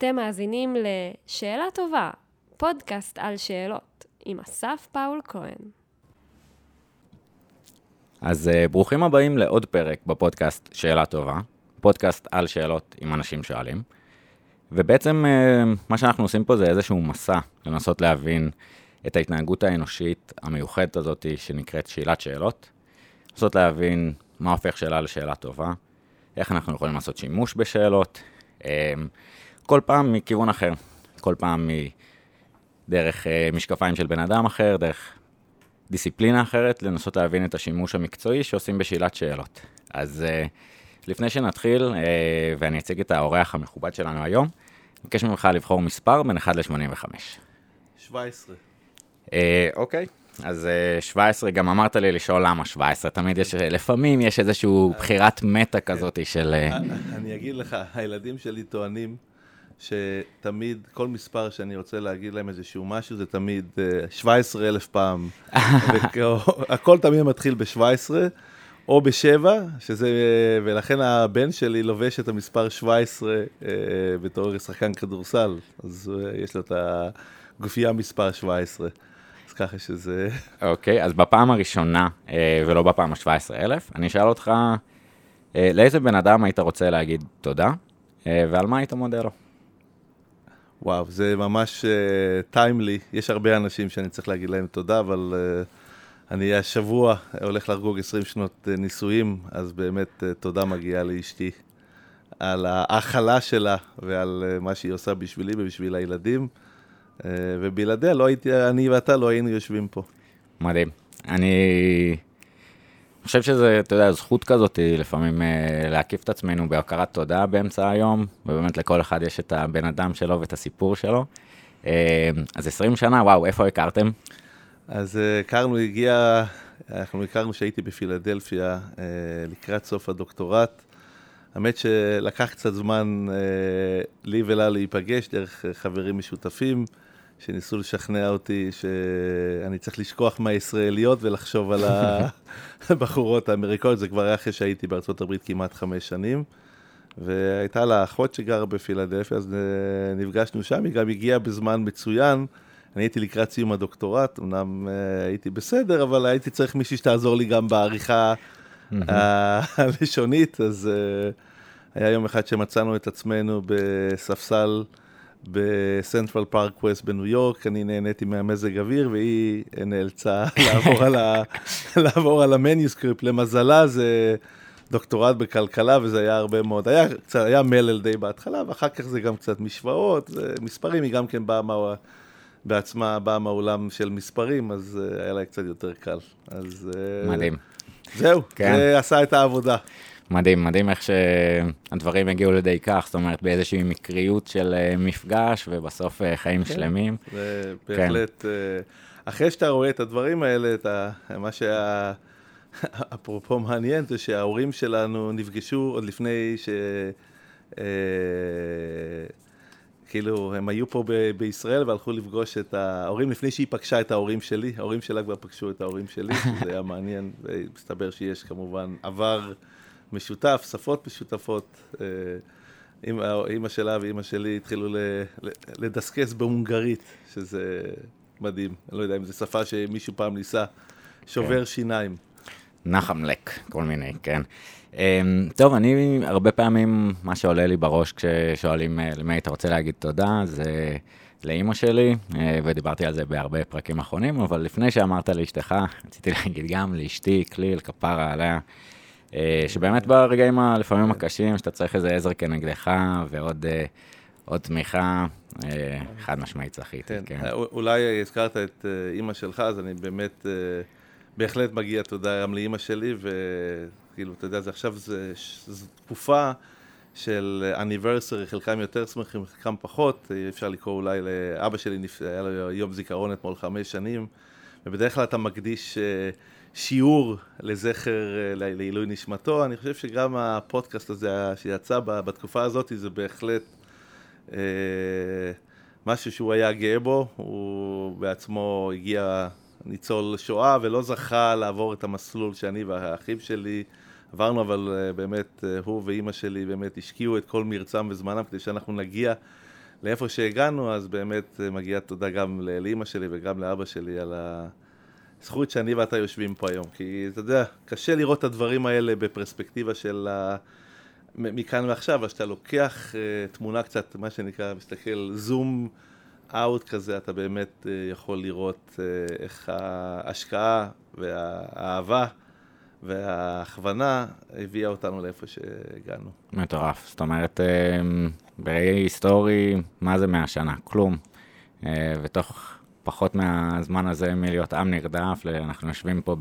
אתם מאזינים ל"שאלה טובה", פודקאסט על שאלות, עם אסף פאול כהן. אז uh, ברוכים הבאים לעוד פרק בפודקאסט שאלה טובה, פודקאסט על שאלות עם אנשים שואלים. ובעצם uh, מה שאנחנו עושים פה זה איזשהו מסע לנסות להבין את ההתנהגות האנושית המיוחדת הזאת שנקראת שאלת שאלות. לנסות להבין מה הופך שאלה לשאלה טובה, איך אנחנו יכולים לעשות שימוש בשאלות, uh, כל פעם מכיוון אחר, כל פעם מדרך uh, משקפיים של בן אדם אחר, דרך דיסציפלינה אחרת, לנסות להבין את השימוש המקצועי שעושים בשאלת שאלות. אז uh, לפני שנתחיל, uh, ואני אציג את האורח המכובד שלנו היום, אני מבקש ממך לבחור מספר בין 1 ל-85. 17. אוקיי, אז uh, 17, גם אמרת לי לשאול למה 17, תמיד יש, לפעמים יש איזושהי בחירת מטה כזאת של... אני אגיד לך, הילדים שלי טוענים שתמיד, כל מספר שאני רוצה להגיד להם איזשהו משהו, זה תמיד 17 אלף פעם. הכל תמיד מתחיל ב-17. או בשבע, שזה, ולכן הבן שלי לובש את המספר 17 אה, בתור שחקן כדורסל, אז אה, יש לו את הגופייה מספר 17. אז ככה שזה... אוקיי, okay, אז בפעם הראשונה, אה, ולא בפעם ה-17 אלף, אני אשאל אותך, אה, לאיזה בן אדם היית רוצה להגיד תודה, אה, ועל מה היית מודה לו? וואו, זה ממש טיימלי. Uh, יש הרבה אנשים שאני צריך להגיד להם תודה, אבל uh, אני השבוע הולך לחגוג 20 שנות uh, נישואים, אז באמת uh, תודה מגיעה לאשתי על ההכלה שלה ועל uh, מה שהיא עושה בשבילי ובשביל הילדים. Uh, ובלעדיה לא הייתי, אני ואתה לא היינו יושבים פה. מדהים. אני חושב שזה, אתה יודע, זכות כזאת לפעמים אה, להקיף את עצמנו בהכרת תודה באמצע היום, ובאמת לכל אחד יש את הבן אדם שלו ואת הסיפור שלו. אה, אז 20 שנה, וואו, איפה הכרתם? אז אה, הכרנו, הגיע, אנחנו הכרנו שהייתי בפילדלפיה לקראת סוף הדוקטורט. האמת שלקח קצת זמן לי ולה להיפגש דרך חברים משותפים. שניסו לשכנע אותי שאני צריך לשכוח מהישראליות ולחשוב על הבחורות האמריקאיות, זה כבר היה אחרי שהייתי בארצות הברית כמעט חמש שנים. והייתה לה אחות שגרה בפילדלפיה, אז נפגשנו שם, היא גם הגיעה בזמן מצוין. אני הייתי לקראת סיום הדוקטורט, אמנם אה, הייתי בסדר, אבל הייתי צריך מישהי שתעזור לי גם בעריכה הלשונית, אז אה, היה יום אחד שמצאנו את עצמנו בספסל בסנטרל פארק ווסט בניו יורק, אני נהניתי מהמזג אוויר, והיא נאלצה לעבור על, ה... לעבור על ה manuscript. למזלה זה דוקטורט בכלכלה, וזה היה הרבה מאוד, היה, קצת, היה מלל די בהתחלה, ואחר כך זה גם קצת משוואות, זה מספרים, היא גם כן באה מה... בעצמה, באה מהעולם של מספרים, אז uh, היה לה קצת יותר קל. אז... Uh, מדהים. זהו, כן. זה עשה את העבודה. מדהים, מדהים איך שהדברים הגיעו לידי כך, זאת אומרת באיזושהי מקריות של אה, מפגש ובסוף אה, חיים כן, שלמים. זה בהחלט, כן. אחרי שאתה רואה את הדברים האלה, את ה, מה שהיה, אפרופו מעניין, זה שההורים שלנו נפגשו עוד לפני ש... אה, כאילו, הם היו פה ב- בישראל והלכו לפגוש את ההורים לפני שהיא פגשה את ההורים שלי, ההורים שלה כבר פגשו את ההורים שלי, זה היה מעניין, ומסתבר שיש כמובן עבר משותף, שפות משותפות. אה, אימא שלה ואימא שלי התחילו לדסקס בהונגרית, שזה מדהים. אני לא יודע אם זו שפה שמישהו פעם ניסה, שובר כן. שיניים. נחמלק, כל מיני, כן. Um, טוב, אני הרבה פעמים, מה שעולה לי בראש כששואלים uh, למי היית רוצה להגיד תודה, זה לאימא שלי, uh, ודיברתי על זה בהרבה פרקים אחרונים, אבל לפני שאמרת לאשתך, רציתי להגיד גם לאשתי, כליל, כפרה עליה. אה, שבאמת ברגעים הלפעמים הקשים, שאתה צריך איזה עזר כנגדך ועוד אה, עוד תמיכה, אה, חד משמעית זכיתי, כן. כן. אולי הזכרת את אימא שלך, אז אני באמת, בהחלט מגיע תודה גם לאימא שלי, וכאילו, אתה יודע, זה עכשיו, זו תקופה של אניברסרי, חלקם יותר שמחים, חלקם פחות, אפשר לקרוא אולי לאבא שלי, היה לו יום זיכרון אתמול חמש שנים, ובדרך כלל אתה מקדיש... שיעור לזכר, אה, לעילוי נשמתו. אני חושב שגם הפודקאסט הזה שיצא בתקופה הזאת זה בהחלט אה, משהו שהוא היה גאה בו. הוא בעצמו הגיע ניצול שואה ולא זכה לעבור את המסלול שאני והאחיו שלי עברנו, אבל אה, באמת הוא ואימא שלי באמת השקיעו את כל מרצם וזמנם כדי שאנחנו נגיע לאיפה שהגענו, אז באמת מגיעה תודה גם לאימא שלי וגם לאבא שלי על הזכות שאני ואתה יושבים פה היום. כי אתה יודע, קשה לראות את הדברים האלה בפרספקטיבה של ה... מכאן ועכשיו, אז שאתה לוקח uh, תמונה קצת, מה שנקרא, מסתכל זום אאוט כזה, אתה באמת uh, יכול לראות uh, איך ההשקעה והאהבה וההכוונה הביאה אותנו לאיפה שהגענו. מטורף. זאת אומרת, בראי היסטורי, מה זה 100 שנה? כלום. ותוך פחות מהזמן הזה מלהיות עם נרדף, אנחנו יושבים פה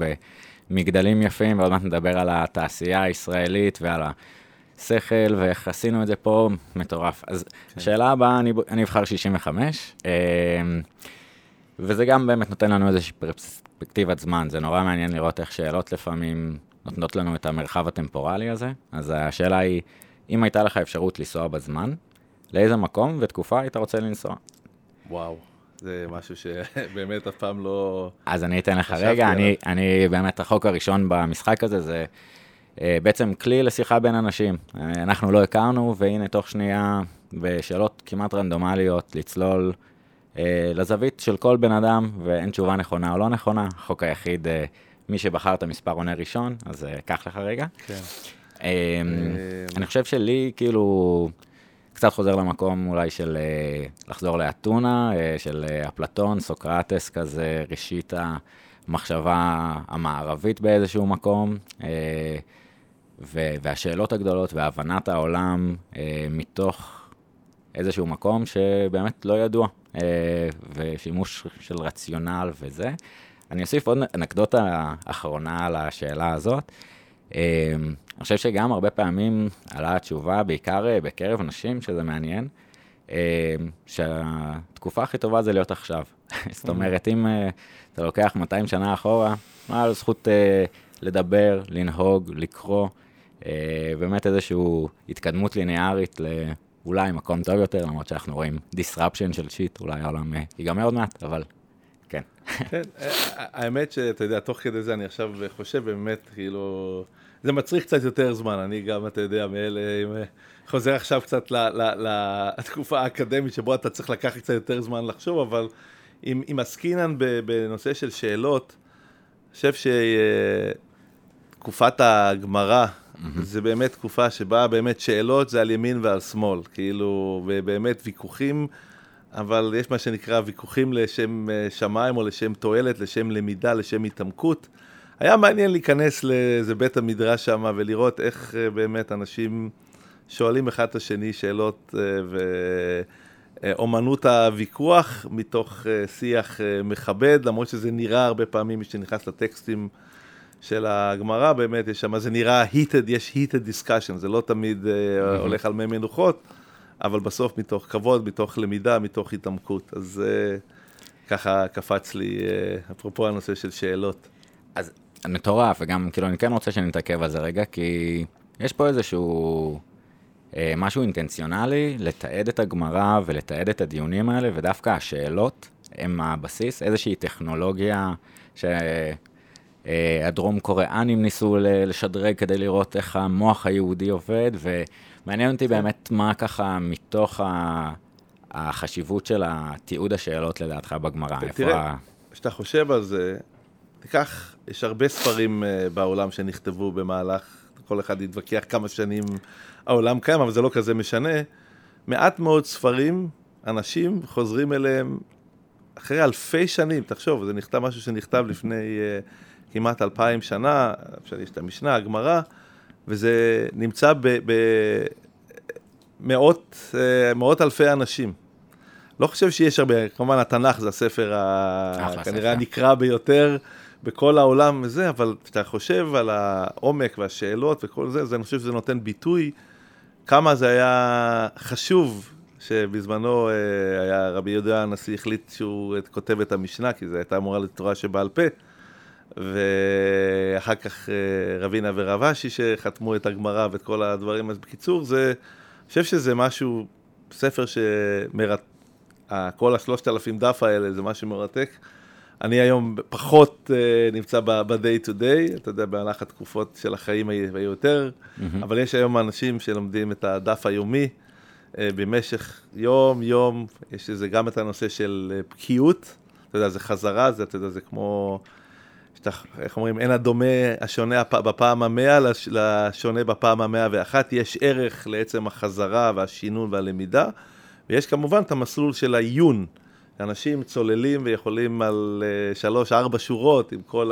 במגדלים יפים, ועוד מעט נדבר על התעשייה הישראלית ועל השכל, ואיך עשינו את זה פה, מטורף. אז השאלה הבאה, אני, אני אבחר 65, אה, וזה גם באמת נותן לנו איזושהי פרספקטיבת זמן, זה נורא מעניין לראות איך שאלות לפעמים נותנות לנו את המרחב הטמפורלי הזה. אז השאלה היא, אם הייתה לך אפשרות לנסוע בזמן, לאיזה מקום ותקופה היית רוצה לנסוע? וואו, זה משהו שבאמת אף פעם לא... אז אני אתן לך רגע. אני, אני באמת, החוק הראשון במשחק הזה זה אה, בעצם כלי לשיחה בין אנשים. אה, אנחנו לא הכרנו, והנה תוך שנייה, בשאלות כמעט רנדומליות, לצלול אה, לזווית של כל בן אדם, ואין תשובה נכונה או לא נכונה. החוק היחיד, מי שבחר את המספר עונה ראשון, אז קח לך רגע. כן. אה, אני חושב שלי, כאילו, קצת חוזר למקום אולי של אה, לחזור לאתונה, אה, של אה, אפלטון, סוקרטס כזה, ראשית המחשבה המערבית באיזשהו מקום, והשאלות הגדולות והבנת העולם מתוך איזשהו מקום שבאמת לא ידוע, ושימוש של רציונל וזה. אני אוסיף עוד אנקדוטה אחרונה על השאלה הזאת. אה, אני חושב שגם הרבה פעמים עלה התשובה, בעיקר אה, בקרב נשים, שזה מעניין, אה, שהתקופה הכי טובה זה להיות עכשיו. זאת אומרת, אם אה, אתה לוקח 200 שנה אחורה, מה על זכות אה, לדבר, לנהוג, לקרוא, באמת איזושהי התקדמות ליניארית לאולי מקום טוב יותר, למרות שאנחנו רואים disruption של שיט, אולי העולם ייגמר עוד מעט, אבל כן. כן, אה, האמת שאתה יודע, תוך כדי זה אני עכשיו חושב באמת, כאילו, זה מצריך קצת יותר זמן, אני גם, אתה יודע, מאלה, אם, אה, חוזר עכשיו קצת ל- ל- לתקופה האקדמית שבו אתה צריך לקחת קצת יותר זמן לחשוב, אבל אם, אם עסקינן בנושא של שאלות, אני חושב שתקופת הגמרא, זה באמת תקופה שבה באמת שאלות זה על ימין ועל שמאל, כאילו, ובאמת ויכוחים. אבל יש מה שנקרא ויכוחים לשם אה, שמיים או לשם תועלת, לשם למידה, לשם התעמקות. היה מעניין להיכנס לאיזה בית המדרש שם ולראות איך אה, באמת אנשים שואלים אחד את השני שאלות אה, ואומנות הוויכוח מתוך שיח מכבד, למרות שזה נראה הרבה פעמים, מי שנכנס לטקסטים של הגמרא, באמת יש שם, זה נראה heated, יש heated discussion, זה לא תמיד הולך על מי מנוחות. אבל בסוף מתוך כבוד, מתוך למידה, מתוך התעמקות. אז uh, ככה קפץ לי, uh, אפרופו הנושא של שאלות. אז מטורף, וגם, כאילו, אני כן רוצה שנתעכב על זה רגע, כי יש פה איזשהו אה, משהו אינטנציונלי לתעד את הגמרא ולתעד את הדיונים האלה, ודווקא השאלות הם הבסיס, איזושהי טכנולוגיה שהדרום קוריאנים ניסו לשדרג כדי לראות איך המוח היהודי עובד, ומעניין אותי באמת מה ככה מתוך ה... החשיבות של התיעוד השאלות לדעתך בגמרא. תראה, כשאתה חושב על זה, תיקח, יש הרבה ספרים uh, בעולם שנכתבו במהלך, כל אחד יתווכח כמה שנים העולם קיים, אבל זה לא כזה משנה. מעט מאוד ספרים, אנשים חוזרים אליהם אחרי אלפי שנים, תחשוב, זה נכתב משהו שנכתב לפני uh, כמעט אלפיים שנה, אפשר יש את המשנה, הגמרא, וזה נמצא במאות uh, מאות אלפי אנשים. לא חושב שיש הרבה, כמובן התנ"ך זה הספר ה... כנראה. הנקרא ביותר בכל העולם וזה, אבל כשאתה חושב על העומק והשאלות וכל זה, אז אני חושב שזה נותן ביטוי כמה זה היה חשוב שבזמנו אה, היה רבי יהודה הנשיא החליט שהוא אה, כותב את המשנה, כי זו הייתה אמורה להיות תורה שבעל פה. ואחר כך אה, רבינה ורב אשי שחתמו את הגמרא ואת כל הדברים, אז בקיצור, זה, אני חושב שזה משהו, ספר שמרתק, כל השלושת אלפים דף האלה זה משהו מרתק. אני היום פחות uh, נמצא ב-day to day, אתה יודע, במהלך התקופות של החיים היו יותר, מהמם. אבל יש היום אנשים שלומדים את הדף היומי, אה, במשך יום-יום, יש לזה גם את הנושא של אה, בקיאות, אתה יודע, זה חזרה, זה, אתה יודע, זה כמו, שאתה, איך אומרים, אין הדומה השונה בפעם המאה לש- לשונה בפעם המאה ואחת, יש ערך לעצם החזרה והשינון והלמידה, ויש כמובן את המסלול של העיון. אנשים צוללים ויכולים על אה, שלוש-ארבע שורות עם כל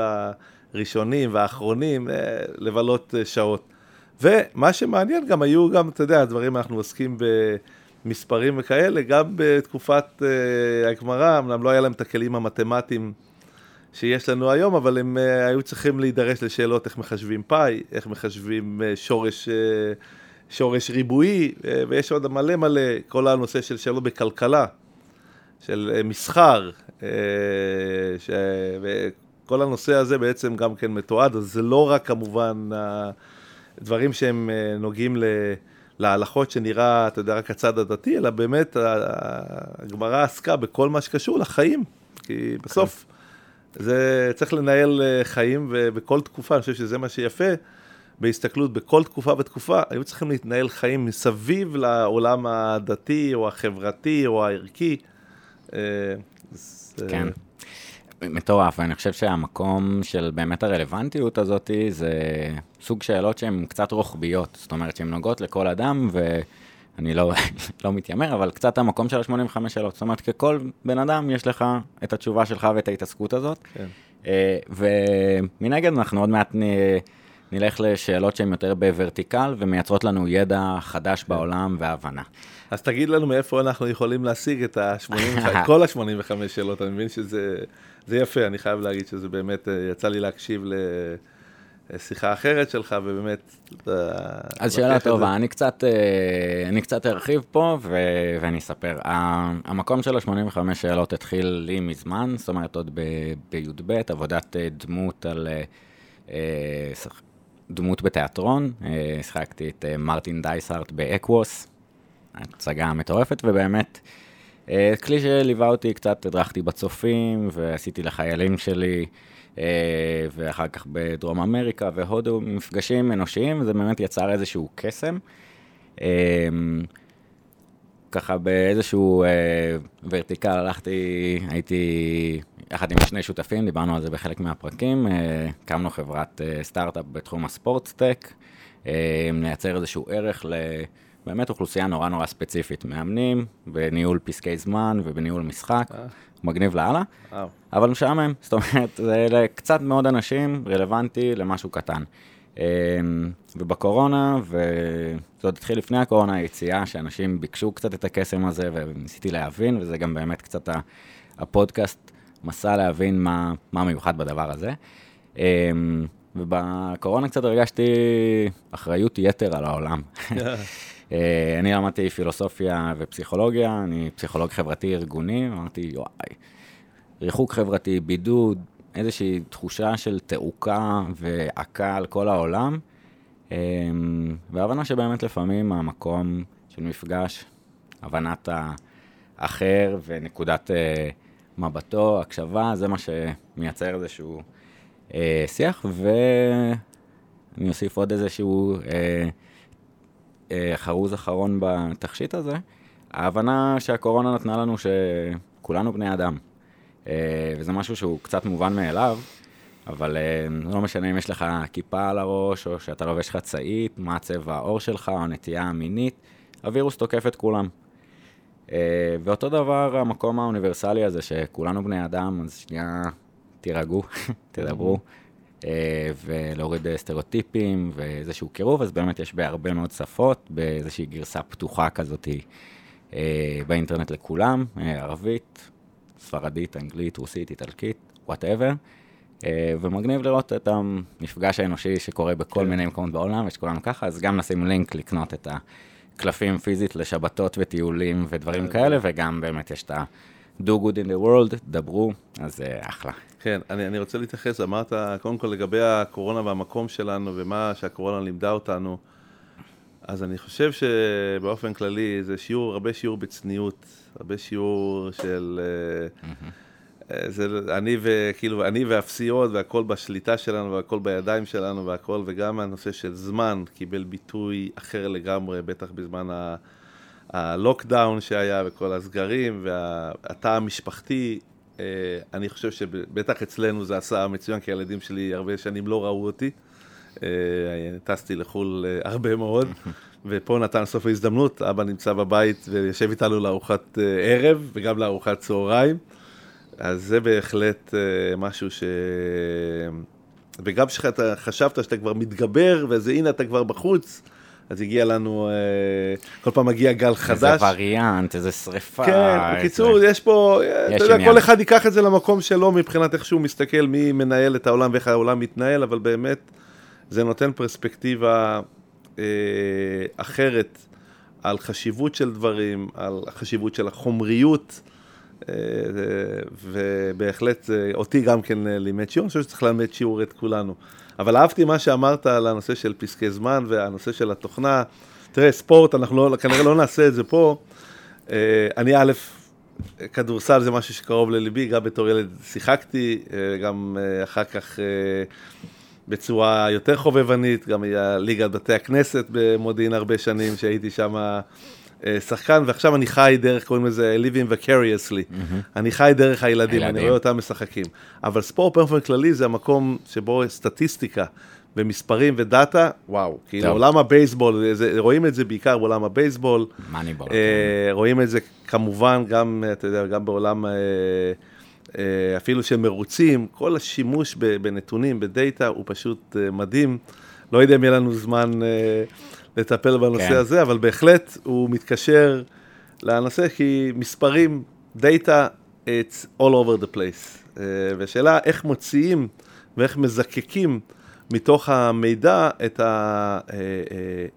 הראשונים והאחרונים אה, לבלות אה, שעות. ומה שמעניין גם היו גם, אתה יודע, הדברים, אנחנו עוסקים במספרים וכאלה, גם בתקופת הגמרא, אמנם לא היה להם את הכלים המתמטיים שיש לנו היום, אבל הם uh, היו צריכים להידרש לשאלות איך מחשבים פאי, איך מחשבים uh, שורש, uh, שורש ריבועי, uh, ויש עוד מלא מלא, כל הנושא של שאלות בכלכלה, של uh, מסחר, uh, ש... וכל הנושא הזה בעצם גם כן מתועד, אז זה לא רק כמובן... Uh, דברים שהם אה, נוגעים ל... להלכות שנראה, אתה יודע, רק הצד הדתי, אלא באמת הגמרא עסקה בכל מה שקשור לחיים. כי בסוף זה צריך לנהל אה, חיים ובכל תקופה, אני חושב שזה מה שיפה, בהסתכלות בכל תקופה ותקופה, היו צריכים להתנהל חיים מסביב לעולם הדתי או החברתי או הערכי. אה, כן. מטורף, ואני חושב שהמקום של באמת הרלוונטיות הזאת זה סוג שאלות שהן קצת רוחביות, זאת אומרת שהן נוגעות לכל אדם, ואני לא, לא מתיימר, אבל קצת המקום של ה-85 שאלות, זאת אומרת, ככל בן אדם יש לך את התשובה שלך ואת ההתעסקות הזאת, כן. ומנגד אנחנו עוד מעט נ... נלך לשאלות שהן יותר בוורטיקל ומייצרות לנו ידע חדש כן. בעולם והבנה. אז תגיד לנו מאיפה אנחנו יכולים להשיג את ה-85, כל ה-85 שאלות, אני מבין שזה זה יפה, אני חייב להגיד שזה באמת, אה, יצא לי להקשיב לשיחה אחרת שלך, ובאמת... אז שאלה טובה, אני קצת, אה, אני קצת ארחיב פה ו- ואני אספר. המקום של ה-85 שאלות התחיל לי מזמן, זאת אומרת עוד בי"ב, עבודת אה, דמות על... דמות בתיאטרון, שיחקתי את מרטין דייסארט באקווס, הצגה מטורפת, ובאמת, כלי שליווה אותי קצת, הדרכתי בצופים, ועשיתי לחיילים שלי, ואחר כך בדרום אמריקה והודו, מפגשים אנושיים, וזה באמת יצר איזשהו קסם. ככה באיזשהו ורטיקל הלכתי, הייתי יחד עם שני שותפים, דיברנו על זה בחלק מהפרקים, הקמנו חברת סטארט-אפ בתחום הספורטסטק, לייצר איזשהו ערך ל... באמת אוכלוסייה נורא נורא ספציפית, מאמנים בניהול פסקי זמן ובניהול משחק, מגניב לאללה, אבל משעמם, זאת אומרת, זה לקצת מאוד אנשים רלוונטי למשהו קטן. ובקורונה, וזה עוד התחיל לפני הקורונה, היציאה שאנשים ביקשו קצת את הקסם הזה, וניסיתי להבין, וזה גם באמת קצת הפודקאסט, מסע להבין מה, מה מיוחד בדבר הזה. ובקורונה קצת הרגשתי אחריות יתר על העולם. אני למדתי פילוסופיה ופסיכולוגיה, אני פסיכולוג חברתי ארגוני, אמרתי, וואי, ריחוק חברתי, בידוד, איזושהי תחושה של תעוקה ועקה על כל העולם, והבנה שבאמת לפעמים המקום של מפגש, הבנת האחר ונקודת מבטו, הקשבה, זה מה שמייצר איזשהו שיח, ואני אוסיף עוד איזשהו... חרוז אחרון בתכשיט הזה, ההבנה שהקורונה נתנה לנו שכולנו בני אדם. וזה משהו שהוא קצת מובן מאליו, אבל לא משנה אם יש לך כיפה על הראש, או שאתה לובש חצאית, מה צבע העור שלך, או הנטייה המינית, הווירוס תוקף את כולם. ואותו דבר המקום האוניברסלי הזה, שכולנו בני אדם, אז שנייה, תירגעו, תדברו. ולהוריד סטריאוטיפים ואיזשהו קירוב, אז באמת יש בהרבה מאוד שפות, באיזושהי גרסה פתוחה כזאת באינטרנט לכולם, ערבית, ספרדית, אנגלית, רוסית, איטלקית, whatever. ומגניב לראות את המפגש האנושי שקורה בכל, כן, מיני מקומות בעולם, ושכולנו ככה, אז גם נשים לינק לקנות את הקלפים פיזית לשבתות וטיולים ודברים כאלה, וגם באמת יש את ה... do good in the world, דברו, אז אחלה. כן, אני, אני רוצה להתייחס, אמרת קודם כל לגבי הקורונה והמקום שלנו ומה שהקורונה לימדה אותנו, אז אני חושב שבאופן כללי זה שיעור, הרבה שיעור בצניעות, הרבה שיעור של... זה אני וכאילו, אני והאפסיות והכל בשליטה שלנו והכל בידיים שלנו והכל, וגם הנושא של זמן קיבל ביטוי אחר לגמרי, בטח בזמן הלוקדאון שהיה וכל הסגרים והתא המשפחתי, אה, אני חושב שבטח אצלנו זה עשה מצוין, כי הילדים שלי הרבה שנים לא ראו אותי. אה, טסתי לחו"ל אה, הרבה מאוד, ופה נתן סוף ההזדמנות, אבא נמצא בבית ויושב איתנו לארוחת ערב וגם לארוחת צהריים. אז זה בהחלט משהו ש... וגם כשאתה חשבת שאתה כבר מתגבר, וזה הנה אתה כבר בחוץ, אז הגיע לנו, אה, כל פעם מגיע גל חדש. איזה וריאנט, איזה שריפה. כן, בקיצור, יש פה, יש אתה יודע. כל אחד ייקח את זה למקום שלו מבחינת איך שהוא מסתכל, מי מנהל את העולם ואיך העולם מתנהל, אבל באמת, זה נותן פרספקטיבה אה, אחרת על חשיבות של דברים, על החשיבות של החומריות. אה, ובהחלט אותי גם כן לימד שיעור, אני חושב שצריך ללמד שיעור את כולנו. אבל אהבתי מה שאמרת על הנושא של פסקי זמן והנושא של התוכנה. תראה, ספורט, אנחנו לא, כנראה לא נעשה את זה פה. אה, אני א', כדורסל זה משהו שקרוב לליבי, גם בתור ילד שיחקתי, אה, גם אה, אחר כך בצורה יותר חובבנית, גם היה ליגת בתי הכנסת במודיעין הרבה שנים, שהייתי שם אה, שחקן, ועכשיו אני חי דרך, קוראים לזה living vicariously. Mm-hmm. אני חי דרך הילדים, הילדים, אני רואה אותם משחקים. אבל ספורט באופן כללי זה המקום שבו סטטיסטיקה ומספרים ודאטה, וואו, כאילו עולם הבייסבול, זה, רואים את זה בעיקר בעולם הבייסבול. מאניבול. אה, כן. רואים את זה כמובן גם, אתה יודע, גם בעולם... אה, אה, אפילו של מרוצים, כל השימוש בנתונים, בדאטה, הוא פשוט אה, מדהים. לא יודע אם יהיה לנו זמן אה, לטפל בנושא כן. הזה, אבל בהחלט הוא מתקשר לנושא, כי מספרים, data, it's all over the place. והשאלה איך מוציאים ואיך מזקקים מתוך המידע את, ה,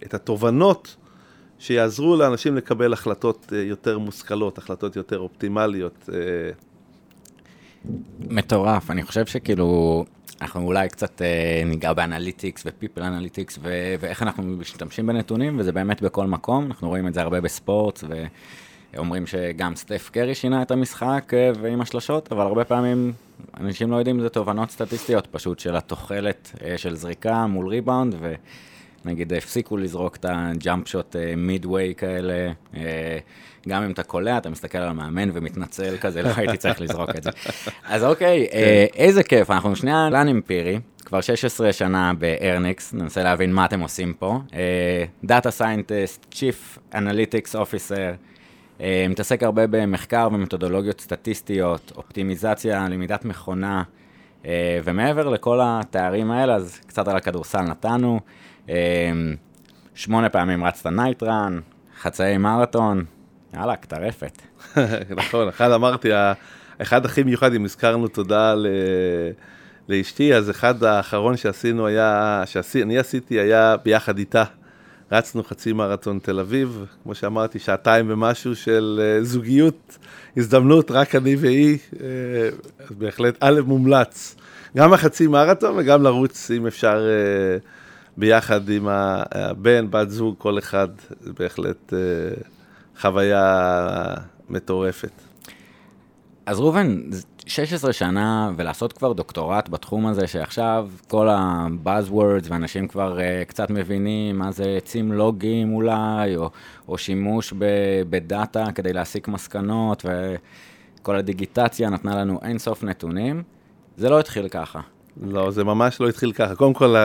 את התובנות שיעזרו לאנשים לקבל החלטות יותר מושכלות, החלטות יותר אופטימליות. מטורף, אני חושב שכאילו, אנחנו אולי קצת אה, ניגע ב analytics ו people analytics ואיך אנחנו משתמשים בנתונים, וזה באמת בכל מקום, אנחנו רואים את זה הרבה בספורט, ואומרים שגם סטף קרי שינה את המשחק אה, ועם השלשות, אבל הרבה פעמים אנשים לא יודעים אם זה תובנות סטטיסטיות פשוט של התוחלת אה, של זריקה מול ריבאונד, ונגיד הפסיקו לזרוק את הג'אמפ שוט מידווי כאלה. אה, גם אם אתה קולע, אתה מסתכל על המאמן ומתנצל כזה, לא הייתי צריך לזרוק את זה. אז אוקיי, כן. אה, איזה כיף, אנחנו שנייה לן אמפירי, כבר 16 שנה בארניקס, ננסה להבין מה אתם עושים פה. data scientist, chief analytics officer, מתעסק הרבה במחקר ומתודולוגיות סטטיסטיות, אופטימיזציה, למידת מכונה, uh, ומעבר לכל התארים האלה, אז קצת על הכדורסל נתנו. Uh, שמונה פעמים רצת נייטרן, חצאי מרתון, יאללה, טרפת. נכון, אחד אמרתי, אחד הכי מיוחד, אם הזכרנו תודה ל... לאשתי, אז אחד האחרון שעשינו היה, שאני עשיתי היה ביחד איתה. רצנו חצי מרתון תל אביב, כמו שאמרתי, שעתיים ומשהו של uh, זוגיות, הזדמנות, רק אני והיא, uh, אז בהחלט א' מומלץ. גם החצי מרתון וגם לרוץ, אם אפשר, uh, ביחד עם הבן, בת זוג, כל אחד, בהחלט... חוויה מטורפת. אז ראובן, 16 שנה ולעשות כבר דוקטורט בתחום הזה, שעכשיו כל ה-Buzzwords ואנשים כבר uh, קצת מבינים מה זה עצים לוגיים אולי, או, או שימוש ב data כדי להסיק מסקנות, וכל הדיגיטציה נתנה לנו אינסוף נתונים. זה לא התחיל ככה. לא, זה ממש לא התחיל ככה. קודם כל,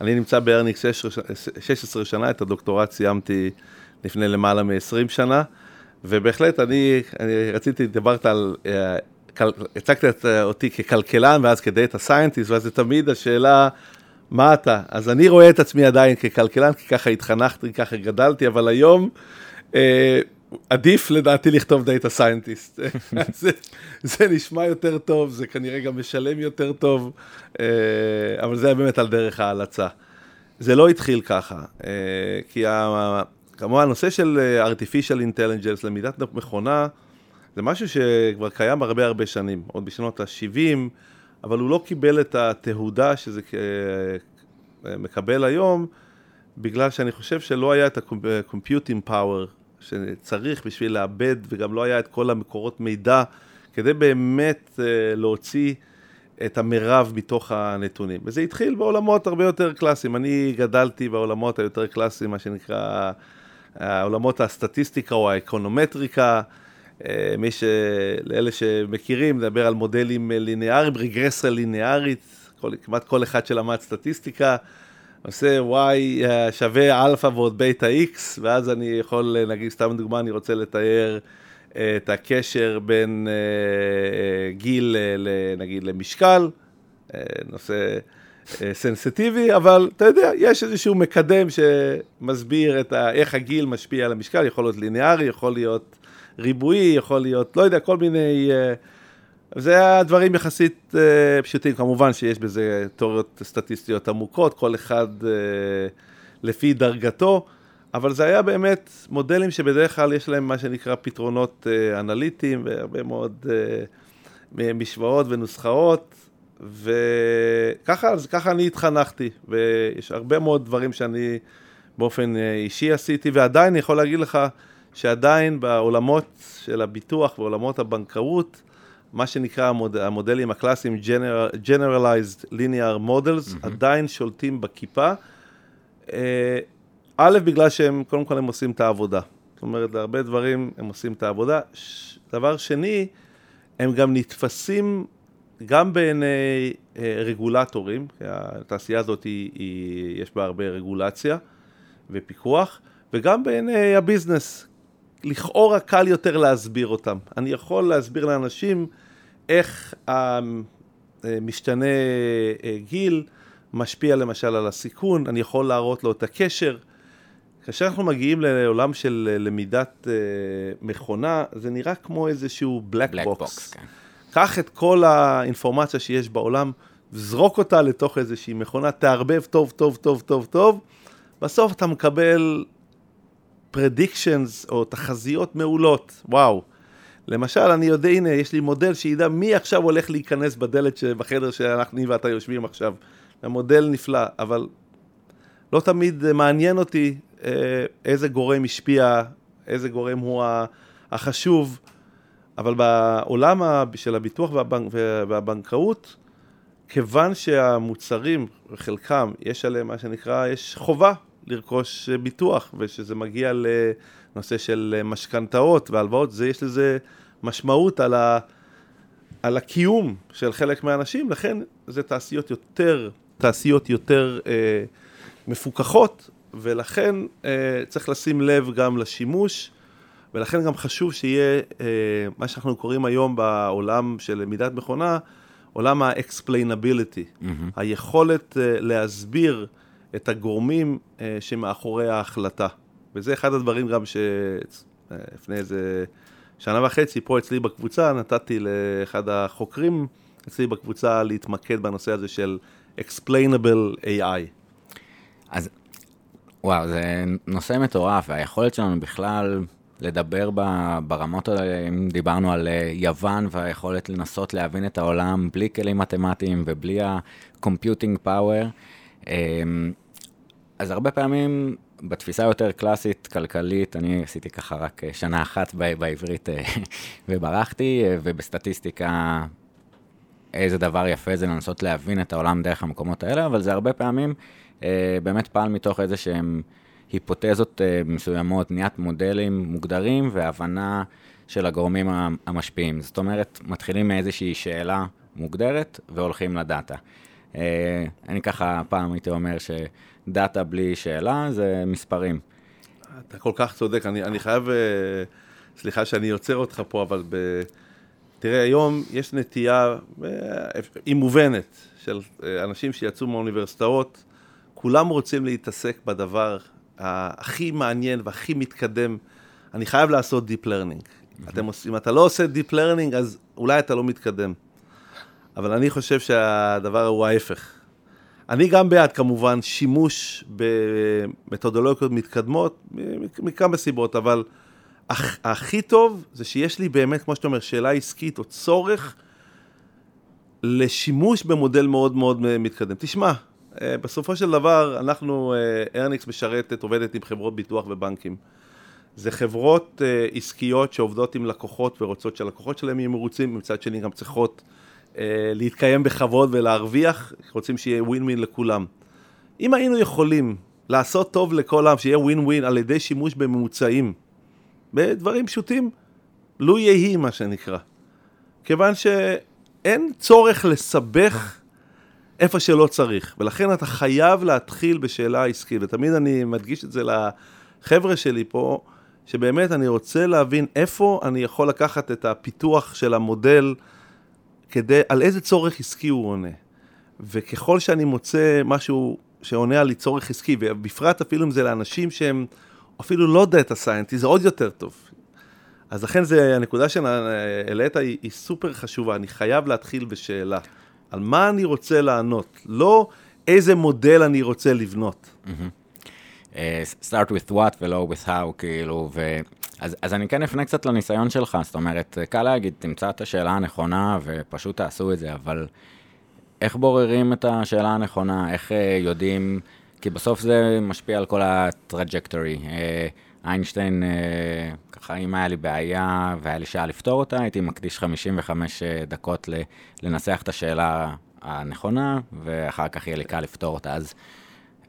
אני נמצא ב Earnix 16, 16 שנה, את הדוקטורט סיימתי לפני למעלה מ-20 שנה, ובהחלט אני, אני רציתי, דיברת על, uh, הצגת uh, אותי ככלכלן ואז כ data scientist, ואז זה תמיד השאלה, מה אתה? אז אני רואה את עצמי עדיין ככלכלן, כי ככה התחנכתי, ככה גדלתי, אבל היום... Uh, עדיף לדעתי לכתוב data scientist. זה, זה נשמע יותר טוב, זה כנראה גם משלם יותר טוב, אבל זה היה באמת על דרך ההלצה. זה לא התחיל ככה, כי כמובן, הנושא של אה, artificial intelligence, למידת מכונה, זה משהו שכבר קיים הרבה הרבה שנים, עוד בשנות ה-70, אבל הוא לא קיבל את התהודה שזה אה, מקבל היום, בגלל שאני חושב שלא היה את ה-computing power שצריך בשביל לעבד, וגם לא היה את כל המקורות מידע, כדי באמת אה, להוציא את המרב מתוך הנתונים. וזה התחיל בעולמות הרבה יותר קלאסיים. אני גדלתי בעולמות היותר קלאסיים, מה שנקרא עולמות הסטטיסטיקה או האקונומטריקה, אה, מי ש... לאלה שמכירים, נדבר על מודלים ליניאריים, רגרסיה ליניארית, כל, כמעט כל אחד שלמד סטטיסטיקה, עושה y אה, שווה אלפא ועוד בטא x, ואז אני יכול, נגיד, סתם דוגמה, אני רוצה לתאר את הקשר בין גיל, נגיד, למשקל, נושא... סנסיטיבי, אבל אתה יודע, יש איזשהו מקדם שמסביר ה, איך הגיל משפיע על המשקל, יכול להיות ליניארי, יכול להיות ריבועי, יכול להיות, לא יודע, כל מיני... אה, זה הדברים יחסית uh, פשוטים, כמובן שיש בזה תיאוריות סטטיסטיות עמוקות, כל אחד לפי דרגתו, אבל זה היה באמת מודלים שבדרך כלל יש להם מה שנקרא פתרונות אנליטיים והרבה מאוד משוואות ונוסחאות, וככה אני התחנכתי, ויש הרבה מאוד דברים שאני באופן אישי עשיתי, ועדיין אני יכול להגיד לך שעדיין בעולמות של הביטוח ועולמות הבנקאות, מה שנקרא המוד, המודלים הקלאסיים, General, Generalized Linear Models, mm-hmm. עדיין שולטים בכיפה. אה, א', בגלל שהם, קודם כל הם עושים את העבודה. זאת אומרת, להרבה דברים הם עושים את העבודה. ש... דבר שני, הם גם נתפסים גם בעיני אה, רגולטורים, התעשייה הזאת היא, היא, יש בה הרבה רגולציה ופיקוח, וגם בעיני הביזנס. לכאורה קל יותר להסביר אותם. אני יכול להסביר לאנשים איך המשתנה אה, גיל משפיע למשל על הסיכון, אני יכול להראות לו את הקשר. כאשר אנחנו מגיעים לעולם של למידת אה, מכונה, זה נראה כמו איזשהו black, black box. box כן. קח את כל האינפורמציה שיש בעולם, זרוק אותה לתוך איזושהי מכונה, תערבב טוב, טוב, טוב, טוב, טוב, בסוף אתה מקבל predictions או תחזיות מעולות, וואו. למשל, אני יודע, הנה, יש לי מודל שידע מי עכשיו הולך להיכנס בדלת בחדר שאנחנו ואתה יושבים עכשיו. המודל נפלא, אבל לא תמיד מעניין אותי אה, איזה גורם השפיע, איזה גורם הוא החשוב. אבל בעולם של הביטוח והבנק, והבנקאות, כיוון שהמוצרים, חלקם, יש עליהם מה שנקרא, יש חובה לרכוש ביטוח, ושזה מגיע לנושא של משכנתאות והלוואות, זה יש לזה משמעות על, ה, על הקיום של חלק מהאנשים, לכן זה תעשיות יותר, תעשיות יותר אה, מפוקחות, ולכן אה, צריך לשים לב גם לשימוש. ולכן גם חשוב שיהיה אה, מה שאנחנו קוראים היום בעולם של למידת מכונה, עולם ה-explainability, mm-hmm. היכולת אה, להסביר את הגורמים אה, שמאחורי ההחלטה. וזה אחד הדברים גם שלפני אה, איזה שנה וחצי פה אצלי בקבוצה, נתתי לאחד החוקרים אצלי בקבוצה להתמקד בנושא הזה של explainable AI. אז וואו, זה נושא מטורף, והיכולת שלנו בכלל לדבר ברמות האלה, אם דיברנו על אה, יוון והיכולת לנסות להבין את העולם בלי כלים מתמטיים ובלי ה-computing power. אמ, אז הרבה פעמים בתפיסה יותר קלאסית, כלכלית, אני עשיתי ככה רק אה, שנה אחת בעברית אה, וברחתי, ובסטטיסטיקה איזה דבר יפה זה לנסות להבין את העולם דרך המקומות האלה, אבל זה הרבה פעמים באמת פעל מתוך איזה שהם... היפותזות אה, מסוימות, בניית מודלים מוגדרים והבנה של הגורמים המשפיעים. זאת אומרת, מתחילים מאיזושהי שאלה מוגדרת והולכים לדאטה. אה, אני ככה פעם הייתי אומר שדאטה בלי שאלה זה מספרים. אתה כל כך צודק, אני, אני חייב, אה, סליחה שאני עוצר אותך פה, אבל ב... תראה, היום יש נטייה, היא מובנת, של אנשים שיצאו מהאוניברסיטאות, כולם רוצים להתעסק בדבר הכי מעניין והכי מתקדם, אני חייב לעשות Deep Learning. אתם, אם אתה לא עושה Deep Learning, אז אולי אתה לא מתקדם. אבל אני חושב שהדבר הוא ההפך. אני גם בעד, כמובן, שימוש במתודולוגיות מתקדמות, מכמה סיבות, אבל הכ- הכי טוב זה שיש לי באמת, כמו שאתה אומר, שאלה עסקית או צורך לשימוש במודל מאוד מאוד מתקדם. תשמע, בסופו של דבר, אנחנו, ארניקס אה, משרתת, עובדת עם חברות ביטוח ובנקים. זה חברות אה, עסקיות שעובדות עם לקוחות ורוצות שהלקוחות שלהם יהיו מרוצים, מצד שני גם צריכות להתקיים בכבוד ולהרוויח, רוצים שיהיה ווין ווין לכולם. אם היינו יכולים לעשות טוב לכל העם, שיהיה ווין ווין על ידי שימוש בממוצעים. בדברים פשוטים, לו יהי מה שנקרא. כיוון שאין צורך לסבך איפה שלא צריך, ולכן אתה חייב להתחיל בשאלה עסקית, ותמיד אני מדגיש את זה לחבר'ה שלי פה, שבאמת אני רוצה להבין איפה אני יכול לקחת את הפיתוח של המודל, כדי, על איזה צורך עסקי הוא עונה. וככל שאני מוצא משהו שעונה על צורך עסקי, ובפרט אפילו אם זה לאנשים שהם אפילו לא דאטה סיינטי, זה עוד יותר טוב. אז לכן זה, הנקודה שהעלית היא, היא סופר חשובה, אני חייב להתחיל בשאלה. על מה אני רוצה לענות, לא איזה מודל אני רוצה לבנות. Mm-hmm. Uh, start with what ולא with how, כאילו, ו... אז, אז אני כן אפנה קצת לניסיון שלך, זאת אומרת, קל להגיד, תמצא את השאלה הנכונה ופשוט תעשו את זה, אבל איך בוררים את השאלה הנכונה, איך uh, יודעים, כי בסוף זה משפיע על כל הטראג'קטורי. Uh, איינשטיין, uh, ככה, אם היה לי בעיה והיה לי שעה לפתור אותה, הייתי מקדיש 55 דקות לנסח את השאלה הנכונה, ואחר כך יהיה לי קל לפתור אותה. אז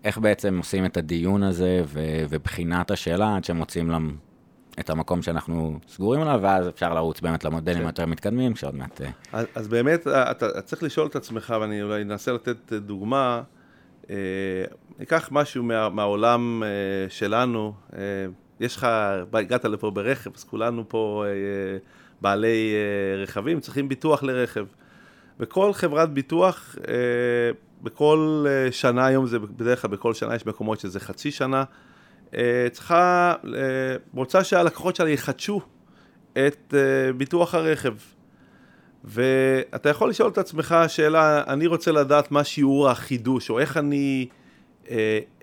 איך בעצם עושים את הדיון הזה ו- ובחינת השאלה עד שמוצאים להם את המקום שאנחנו סגורים עליו, ואז אפשר לרוץ באמת למודלים כן. יותר מתקדמים, שעוד מעט... אה, אז, אז באמת, אה, אתה צריך לשאול את עצמך, ואני אולי אנסה לתת דוגמה, אה, ניקח משהו מה, מהעולם אה, שלנו, אה, יש לך, הגעת לפה ברכב, אז כולנו פה אה, בעלי אה, רכבים, צריכים ביטוח לרכב. וכל חברת ביטוח, אה, בכל אה, שנה היום, זה בדרך כלל בכל שנה, יש מקומות שזה חצי שנה, אה, צריכה, אה, רוצה שהלקוחות שלה יחדשו את אה, ביטוח הרכב. ואתה יכול לשאול את עצמך שאלה, אני רוצה לדעת מה שיעור החידוש, או איך אני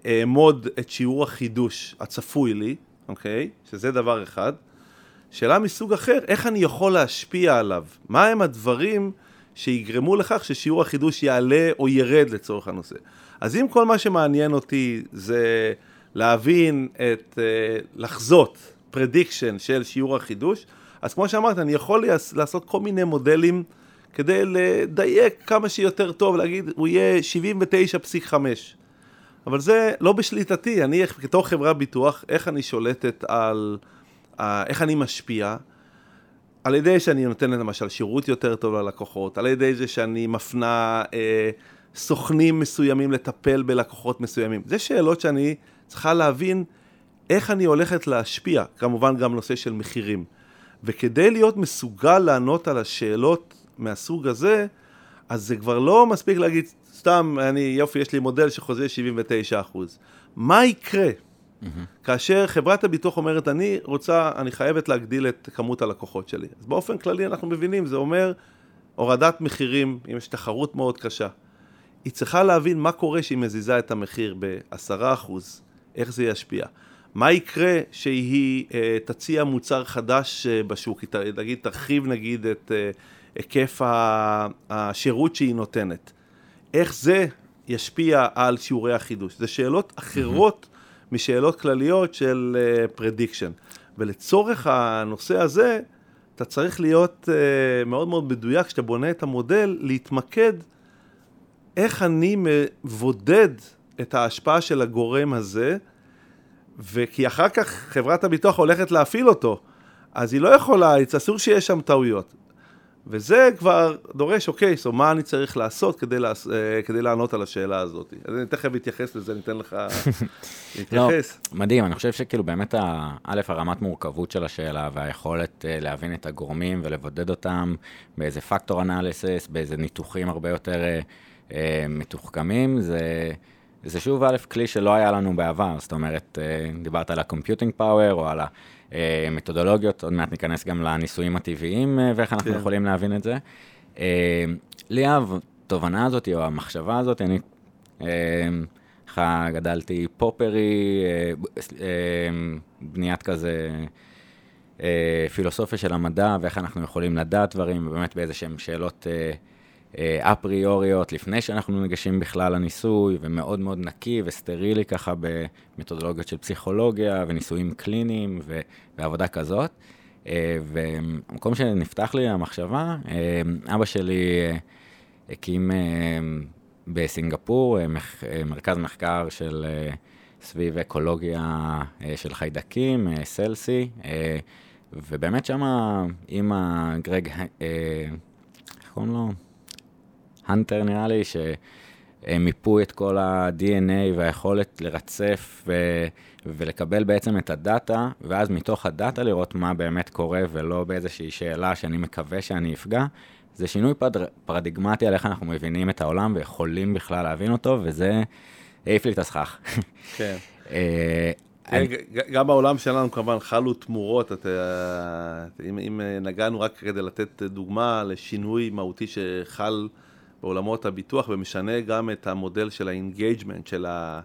אעמוד את שיעור החידוש הצפוי לי, אוקיי? שזה דבר אחד. שאלה מסוג אחר, איך אני יכול להשפיע עליו? מה הם הדברים שיגרמו לכך ששיעור החידוש יעלה או ירד לצורך הנושא? אז אם כל מה שמעניין אותי זה להבין את, אה, לחזות prediction של שיעור החידוש, אז כמו שאמרת, אני יכול לעשות כל מיני מודלים כדי לדייק כמה שיותר טוב, להגיד, הוא יהיה 79.5. אבל זה לא בשליטתי, אני בתור חברה ביטוח, איך אני שולטת על, איך אני משפיע, על ידי שאני נותן למשל שירות יותר טוב ללקוחות, על ידי זה שאני מפנה אה, סוכנים מסוימים לטפל בלקוחות מסוימים. זה שאלות שאני צריכה להבין איך אני הולכת להשפיע, כמובן גם נושא של מחירים. וכדי להיות מסוגל לענות על השאלות מהסוג הזה, אז זה כבר לא מספיק להגיד, סתם, אני, יופי, יש לי מודל שחוזה 79 אחוז. מה יקרה mm-hmm. כאשר חברת הביטוח אומרת, אני רוצה, אני חייבת להגדיל את כמות הלקוחות שלי. אז באופן כללי אנחנו מבינים, זה אומר הורדת מחירים, אם יש תחרות מאוד קשה. היא צריכה להבין מה קורה שהיא מזיזה את המחיר ב-10 אחוז, איך זה ישפיע. מה יקרה שהיא אה, תציע מוצר חדש אה, בשוק, היא נגיד תרחיב נגיד את אה, היקף השירות שהיא נותנת. איך זה ישפיע על שיעורי החידוש? זה שאלות אחרות mm-hmm. משאלות כלליות של prediction. Uh, ולצורך הנושא הזה, אתה צריך להיות uh, מאוד מאוד מדויק כשאתה בונה את המודל, להתמקד איך אני מבודד את ההשפעה של הגורם הזה, וכי אחר כך חברת הביטוח הולכת להפעיל אותו, אז היא לא יכולה, אסור שיש שם טעויות. וזה כבר דורש, אוקיי, so מה אני צריך לעשות כדי, לה, אה, כדי לענות על השאלה הזאת? אז אני תכף אתייחס לזה, אני אתן לך להתייחס. לא, מדהים, אני חושב שכאילו באמת, א', הרמת מורכבות של השאלה והיכולת uh, להבין את הגורמים ולבודד אותם באיזה פקטור אנליסיס, באיזה ניתוחים הרבה יותר uh, מתוחכמים, זה... זה שוב א', כלי שלא היה לנו בעבר, זאת אומרת, דיברת על ה-computing power או על ה... אה, מתודולוגיות, עוד מעט ניכנס גם לניסויים הטבעיים אה, ואיך אנחנו כן. יכולים להבין את זה. אה, לי התובנה הזאת, או המחשבה הזאת, אני ככה גדלתי פופרי, בניית כזה פילוסופיה של המדע, ואיך אנחנו יכולים לדעת דברים, באמת באיזה שהם שאלות אפריוריות, לפני שאנחנו ניגשים בכלל לניסוי, ומאוד מאוד נקי וסטרילי ככה במתודולוגיות של פסיכולוגיה וניסויים קליניים ו- ועבודה כזאת. אה, והמקום שנפתח לי המחשבה, אה, אבא שלי אה, הקים בסינגפור מרכז מחקר של סביב אקולוגיה אה, של חיידקים, אה, סלסי, אה, ובאמת שמה עם הגרג, אה, איך קוראים לו? הנטר נראה לי, שהם מיפו את כל ה-DNA והיכולת לרצף ו... ולקבל בעצם את ה data, ואז מתוך ה data לראות מה באמת קורה, ולא באיזושהי שאלה שאני מקווה שאני אפגע. זה שינוי פדר... פרדיגמטי על איך אנחנו מבינים את העולם ויכולים בכלל להבין אותו, וזה העיף לי את השכל. כן. אה, כן, אני- גם בעולם שלנו כמובן חלו תמורות, אתה, אם, אם נגענו רק כדי לתת דוגמה לשינוי מהותי שחל בעולמות הביטוח ומשנה גם את המודל של ה engagement, של ה...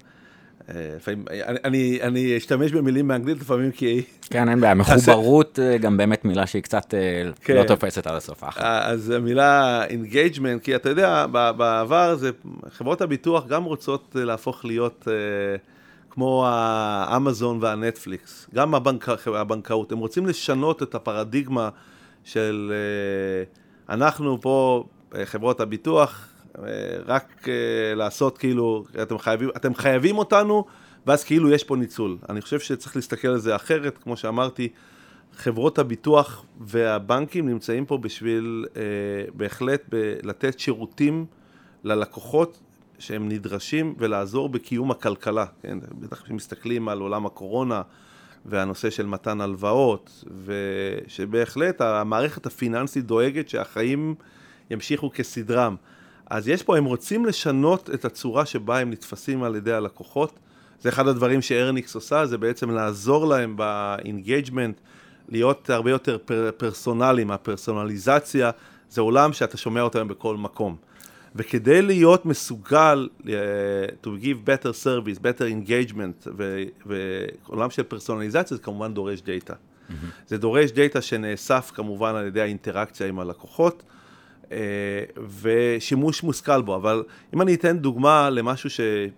אה, לפעמים, אני, אני, אני אשתמש במילים באנגלית לפעמים כי... כן, אין בעיה, מחוברות אה, גם באמת מילה שהיא קצת אה, כן. לא תופסת עד הסוף. אז המילה engagement, כי אתה יודע, בעבר זה, חברות הביטוח גם רוצות להפוך להיות כמו ה Amazon וה Netflix, גם הבנק, הבנקאות, הם רוצים לשנות את הפרדיגמה של אנחנו פה, חברות הביטוח, אה, רק אה, לעשות כאילו, אתם חייבים, אתם חייבים אותנו, ואז כאילו יש פה ניצול. אני חושב שצריך להסתכל על זה אחרת, כמו שאמרתי, חברות הביטוח והבנקים נמצאים פה בשביל אה, בהחלט ב- לתת שירותים ללקוחות שהם נדרשים ולעזור בקיום הכלכלה. כן? בטח כשמסתכלים על עולם הקורונה והנושא של מתן הלוואות, ושבהחלט המערכת הפיננסית דואגת שהחיים ימשיכו כסדרם. אז יש פה, הם רוצים לשנות את הצורה שבה הם נתפסים על ידי הלקוחות. זה אחד הדברים ש Earnix עושה, זה בעצם לעזור להם ב engagement, להיות הרבה יותר פר, פרסונליים, הפרסונליזציה זה עולם שאתה שומע אותם בכל מקום. וכדי להיות מסוגל uh, to give better service, better engagement, ו- ועולם של פרסונליזציה זה כמובן דורש data. Mm-hmm. זה דורש דאטה שנאסף כמובן על ידי האינטראקציה עם הלקוחות, ושימוש מושכל בו. אבל אם אני אתן דוגמה למשהו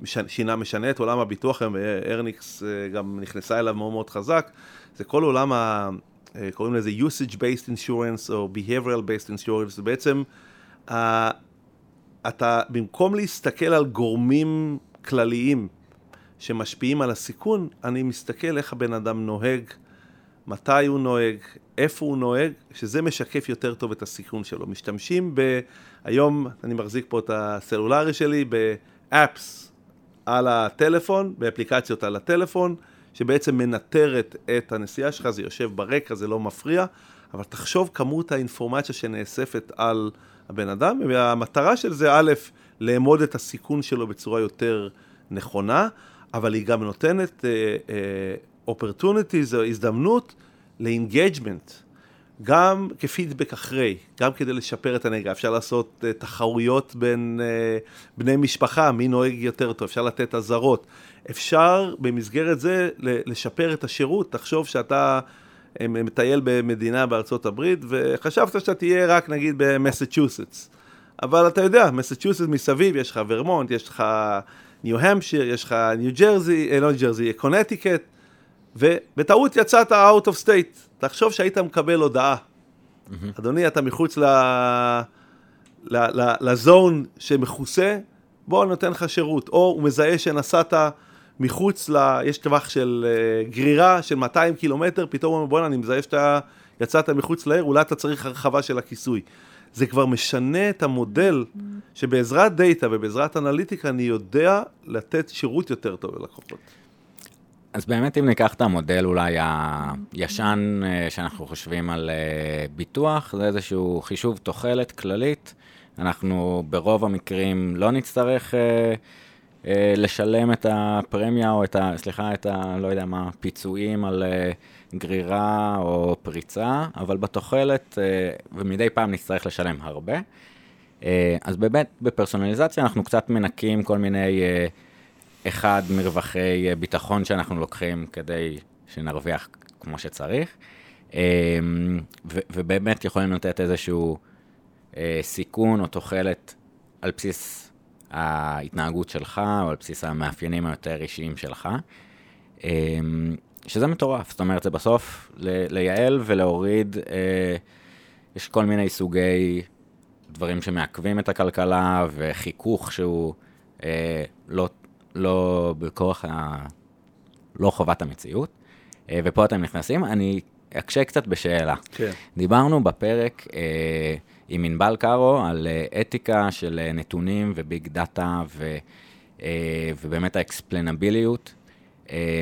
ששינה, משנה את עולם הביטוח, היום, ארניקס uh, גם נכנסה אליו מאוד מאוד חזק, זה כל עולם ה... קוראים לזה usage-based insurance או behavioral-based insurance, זה בעצם... אתה, במקום להסתכל על גורמים כלליים שמשפיעים על הסיכון, אני מסתכל איך הבן אדם נוהג, מתי הוא נוהג, איפה הוא נוהג, שזה משקף יותר טוב את הסיכון שלו. משתמשים ב... היום אני מחזיק פה את הסלולרי שלי באפס על הטלפון, באפליקציות על הטלפון, שבעצם מנטרת את הנסיעה שלך, זה יושב ברקע, זה לא מפריע, אבל תחשוב כמות האינפורמציה שנאספת על הבן אדם, והמטרה של זה, א', לאמוד את הסיכון שלו בצורה יותר נכונה, אבל היא גם נותנת uh, uh, opportunities, הזדמנות ל-engagement, גם כפידבק אחרי, גם כדי לשפר את הנהיגה. אפשר לעשות uh, תחרויות בין uh, בני משפחה, מי נוהג יותר טוב, אפשר לתת אזהרות. אפשר במסגרת זה לשפר את השירות, תחשוב שאתה... מטייל במדינה בארצות הברית, וחשבת שאתה תהיה רק נגיד במסצ'וסטס. אבל אתה יודע, מסצ'וסטס מסביב, יש לך ורמונט, יש לך ניו-המפשיר, יש לך ניו ג'רזי, לא ניו ג'רזי, קונטיקט, ובטעות יצאת out of state. תחשוב שהיית מקבל הודעה. Mm-hmm. אדוני, אתה מחוץ ל... ל... ל... ל zone שמכוסה, בוא, נותן לך שירות. או הוא מזהה שנסעת... מחוץ ל... יש טווח של uh, גרירה של 200 קילומטר, פתאום הוא אומר, בוא'נה, אני מזהה שאתה יצאת מחוץ לעיר, אולי אתה צריך הרחבה של הכיסוי. זה כבר משנה את המודל שבעזרת דאטה ובעזרת אנליטיקה אני יודע לתת שירות יותר טוב ללקוחות. אז באמת אם ניקח את המודל אולי הישן שאנחנו חושבים על ביטוח, זה איזשהו חישוב תוחלת כללית. אנחנו ברוב המקרים לא נצטרך... לשלם את הפרמיה או את ה... סליחה, את ה... לא יודע מה, פיצויים על גרירה או פריצה, אבל בתוחלת, ומדי פעם נצטרך לשלם הרבה. אז באמת, בפרסונליזציה אנחנו קצת מנקים כל מיני, אחד, מרווחי ביטחון שאנחנו לוקחים כדי שנרוויח כמו שצריך, ו- ובאמת יכולים לתת איזשהו סיכון או תוחלת על בסיס ההתנהגות שלך, או על בסיס המאפיינים היותר אישיים שלך, שזה מטורף. זאת אומרת, זה בסוף לייעל ולהוריד, יש כל מיני סוגי דברים שמעכבים את הכלכלה, וחיכוך שהוא לא, לא בכוח לא חובת המציאות, אה, ופה אתם נכנסים. אני אקשה קצת בשאלה. כן. דיברנו בפרק אה, עם ענבל קארו על אה, אתיקה של אה, נתונים וביג דאטה ו, אה, ובאמת האקספלנביליות. אה,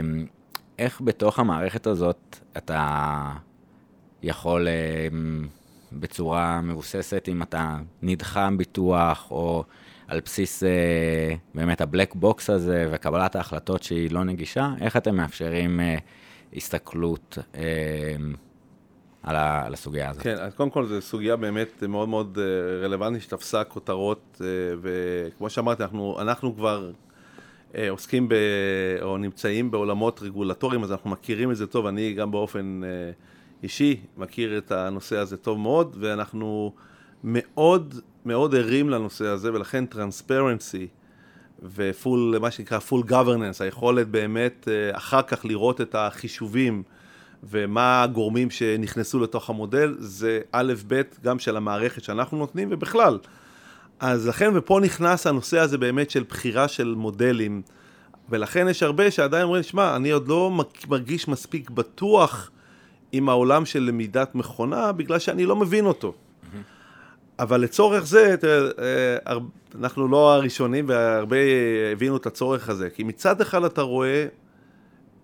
איך בתוך המערכת הזאת אתה יכול אה, בצורה מבוססת, אם אתה נדחם ביטוח, או על בסיס אה, באמת הבלק בוקס הזה וקבלת ההחלטות שהיא לא נגישה, איך אתם מאפשרים אה, הסתכלות אה, על, ה, על הסוגיה הזאת? כן, אז קודם כל זו סוגיה באמת מאוד מאוד אה, רלוונטית שתפסה כותרות, אה, וכמו שאמרתי, אנחנו, אנחנו כבר אה, עוסקים ב... או נמצאים בעולמות רגולטוריים, אז אנחנו מכירים את זה טוב, אני גם באופן אישי מכיר את הנושא הזה טוב מאוד, ואנחנו מאוד מאוד ערים לנושא הזה, ולכן טרנספרנסי ופול, מה שנקרא פול גוורננס, היכולת באמת אחר כך לראות את החישובים ומה הגורמים שנכנסו לתוך המודל, זה א' ב' גם של המערכת שאנחנו נותנים ובכלל. אז לכן, ופה נכנס הנושא הזה באמת של בחירה של מודלים, ולכן יש הרבה שעדיין אומרים, שמע, אני עוד לא מרגיש מספיק בטוח עם העולם של למידת מכונה, בגלל שאני לא מבין אותו. אבל לצורך זה, אה, אנחנו לא הראשונים והרבה הבינו את הצורך הזה, כי מצד אחד אתה רואה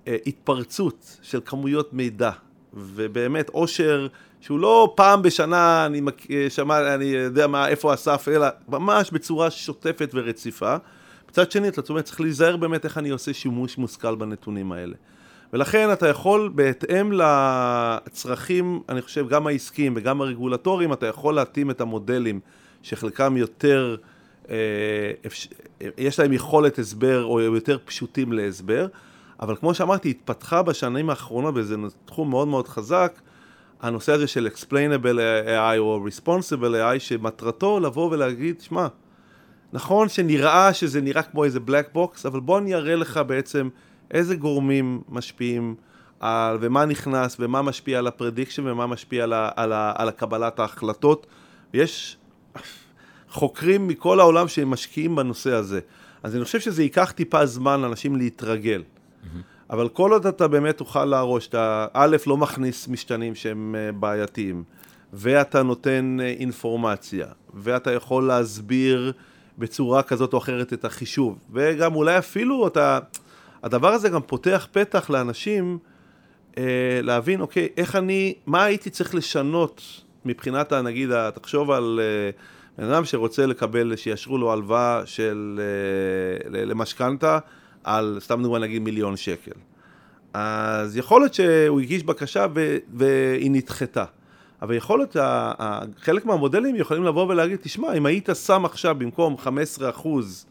אה, התפרצות של כמויות מידע, ובאמת עושר שהוא לא פעם בשנה אני אה, שמע, אני יודע מה, איפה אסף, אלא ממש בצורה שוטפת ורציפה. מצד שני, אתה אומר, צריך להיזהר באמת איך אני עושה שימוש מושכל בנתונים האלה. ולכן אתה יכול, בהתאם לצרכים, אני חושב, גם העסקיים וגם הרגולטוריים, אתה יכול להתאים את המודלים שחלקם יותר, אה, יש להם יכולת הסבר או יותר פשוטים להסבר. אבל כמו שאמרתי, התפתחה בשנים האחרונות, וזה תחום מאוד מאוד חזק, הנושא הזה של explainable AI או responsible AI, שמטרתו לבוא ולהגיד, שמע, נכון שנראה שזה נראה כמו איזה black box, אבל בוא אני אראה לך בעצם איזה גורמים משפיעים על, ומה נכנס, ומה משפיע על ה prediction, ומה משפיע על, ה, על, ה, על הקבלת ההחלטות. ויש חוקרים מכל העולם שמשקיעים בנושא הזה. אז אני חושב שזה ייקח טיפה זמן לאנשים להתרגל. אבל כל עוד אתה באמת תוכל להרוש, שאתה א', לא מכניס משתנים שהם אה, בעייתיים, ואתה נותן אה, אינפורמציה, ואתה יכול להסביר בצורה כזאת או אחרת את החישוב, וגם אולי אפילו אתה, הדבר הזה גם פותח פתח לאנשים אה, להבין, אוקיי, איך אני, מה הייתי צריך לשנות מבחינת, נגיד, תחשוב על... אה, בן אדם שרוצה לקבל, שיאשרו לו הלוואה של, אה, למשכנתה, על, סתם דוגמא נגיד מיליון שקל. אז יכול להיות שהוא הגיש בקשה ו- והיא נדחתה. אבל יכול להיות, חלק מהמודלים יכולים לבוא ולהגיד, תשמע, אם היית שם עכשיו במקום 15 אחוז,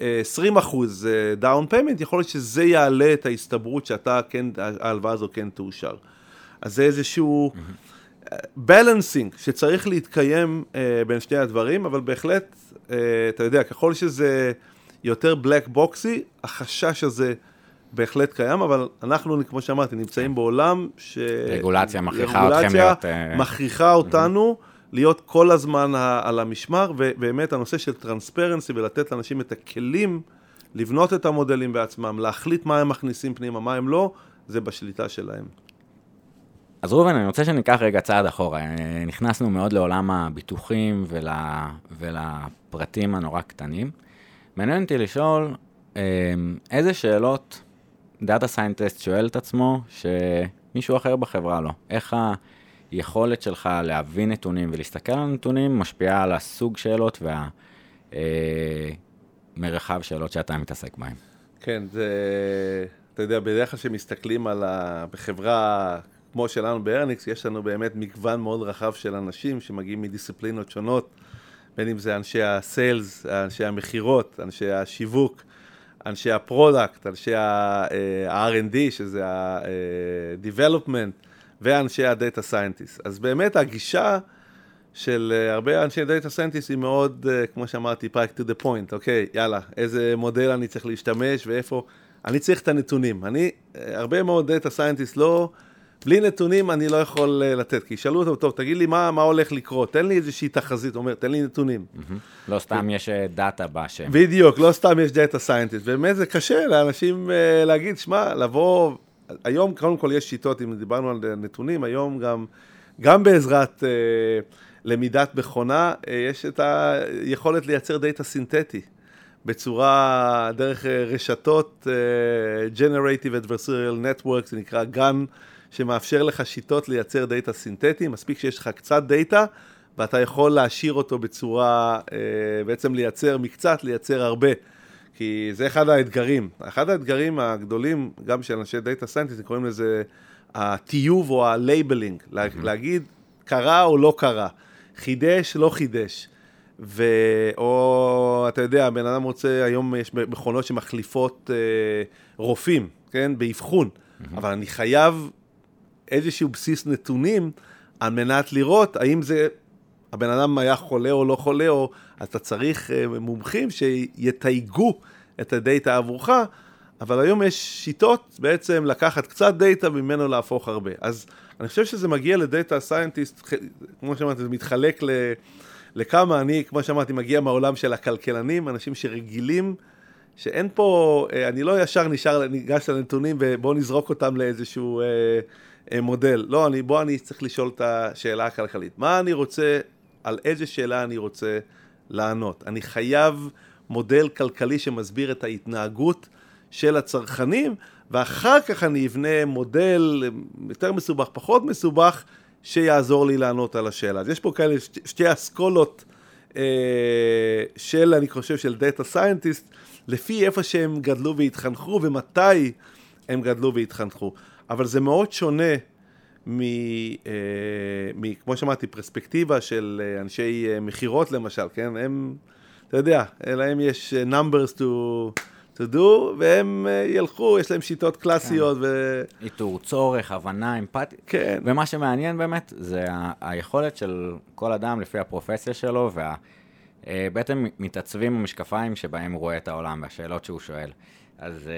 20 אחוז down payment, יכול להיות שזה יעלה את ההסתברות שאתה כן, ההלוואה הזו כן תאושר. אז זה איזשהו balancing mm-hmm. שצריך להתקיים uh, בין שני הדברים, אבל בהחלט, uh, אתה יודע, ככל שזה... יותר בלק בוקסי, החשש הזה בהחלט קיים, אבל אנחנו, כמו שאמרתי, נמצאים בעולם ש... רגולציה מכריחה אתכם להיות... רגולציה מכריחה אותנו להיות כל הזמן על המשמר, ובאמת הנושא של טרנספרנסי ולתת לאנשים את הכלים לבנות את המודלים בעצמם, להחליט מה הם מכניסים פנימה, מה הם לא, זה בשליטה שלהם. אז ראובן, אני רוצה שניקח רגע צעד אחורה. נכנסנו מאוד לעולם הביטוחים ול... ולפרטים הנורא קטנים. מעניין אותי לשאול, אמ, איזה שאלות data scientist שואל את עצמו שמישהו אחר בחברה לא? איך היכולת שלך להביא נתונים ולהסתכל על נתונים משפיעה על הסוג שאלות והמרחב אה, שאלות שאתה מתעסק בהם? כן, זה, אתה יודע, בדרך כלל כשמסתכלים על ה... בחברה כמו שלנו ב Earnix, יש לנו באמת מגוון מאוד רחב של אנשים שמגיעים מדיסציפלינות שונות. בין אם זה אנשי ה sales, אנשי המכירות, אנשי השיווק, אנשי ה product, אנשי ה-R&D, שזה ה-Development, ואנשי ה data scientist. אז באמת הגישה של אה, הרבה אנשי data scientist היא מאוד, אה, כמו שאמרתי, פרק to the point, אוקיי, יאללה, איזה מודל אני צריך להשתמש ואיפה, אני צריך את הנתונים. אני, אה, הרבה מאוד data scientist לא בלי נתונים אני לא יכול לתת, כי ישאלו אותו, טוב, תגיד לי מה, מה הולך לקרות, תן לי איזושהי תחזית, הוא אומר, תן לי נתונים. לא סתם יש data בשם. בדיוק, לא סתם יש data scientist, באמת זה קשה לאנשים להגיד, שמע, לבוא, היום קודם כל יש שיטות, אם דיברנו על נתונים, היום גם, גם בעזרת אה, למידת מכונה, אה, יש את היכולת לייצר data סינתטי. בצורה, דרך אה, רשתות uh, Generative Adversarial Network, זה נקרא GAN, שמאפשר לך שיטות לייצר data סינתטי, מספיק שיש לך קצת data, ואתה יכול להשאיר אותו בצורה, uh, בעצם לייצר מקצת, לייצר הרבה. כי זה אחד האתגרים. אחד האתגרים הגדולים, גם של אנשי data scientist, קוראים לזה הטיוב או ה labeling, mm-hmm. להגיד קרה או לא קרה, חידש, לא חידש. ו... או, אתה יודע, בן אדם רוצה, היום יש מכונות שמחליפות אה, רופאים, כן? באבחון, mm-hmm. אבל אני חייב איזשהו בסיס נתונים על מנת לראות האם זה, הבן אדם היה חולה או לא חולה, או אתה צריך אה, מומחים שיתייגו את הדאטה עבורך, אבל היום יש שיטות בעצם לקחת קצת דאטה וממנו להפוך הרבה. אז אני חושב שזה מגיע ל data scientist, כמו שאמרתי, זה מתחלק ל... לכמה אני, כמו שאמרתי, מגיע מהעולם של הכלכלנים, אנשים שרגילים, שאין פה, אה, אני לא ישר נשאר, ניגש לנתונים ובואו נזרוק אותם לאיזשהו אה, אה, מודל. לא, אני, בוא אני צריך לשאול את השאלה הכלכלית. מה אני רוצה, על איזה שאלה אני רוצה לענות? אני חייב מודל כלכלי שמסביר את ההתנהגות של הצרכנים, ואחר כך אני אבנה מודל יותר מסובך, פחות מסובך, שיעזור לי לענות על השאלה. אז יש פה כאלה שתי, שתי אסכולות אה, של, אני חושב, של data scientist, לפי איפה שהם גדלו והתחנכו ומתי הם גדלו והתחנכו. אבל זה מאוד שונה מ... אה, מ כמו שאמרתי, פרספקטיבה של אה, אנשי אה, מכירות למשל, כן? הם, אתה יודע, להם יש numbers to... to do, והם ילכו, יש להם שיטות קלאסיות. כן. ו... איתור צורך, הבנה, אמפתיה. כן. ומה שמעניין באמת, זה ה- היכולת של כל אדם לפי הפרופסיה שלו, ובעצם וה... מתעצבים המשקפיים שבהם הוא רואה את העולם והשאלות שהוא שואל. אז...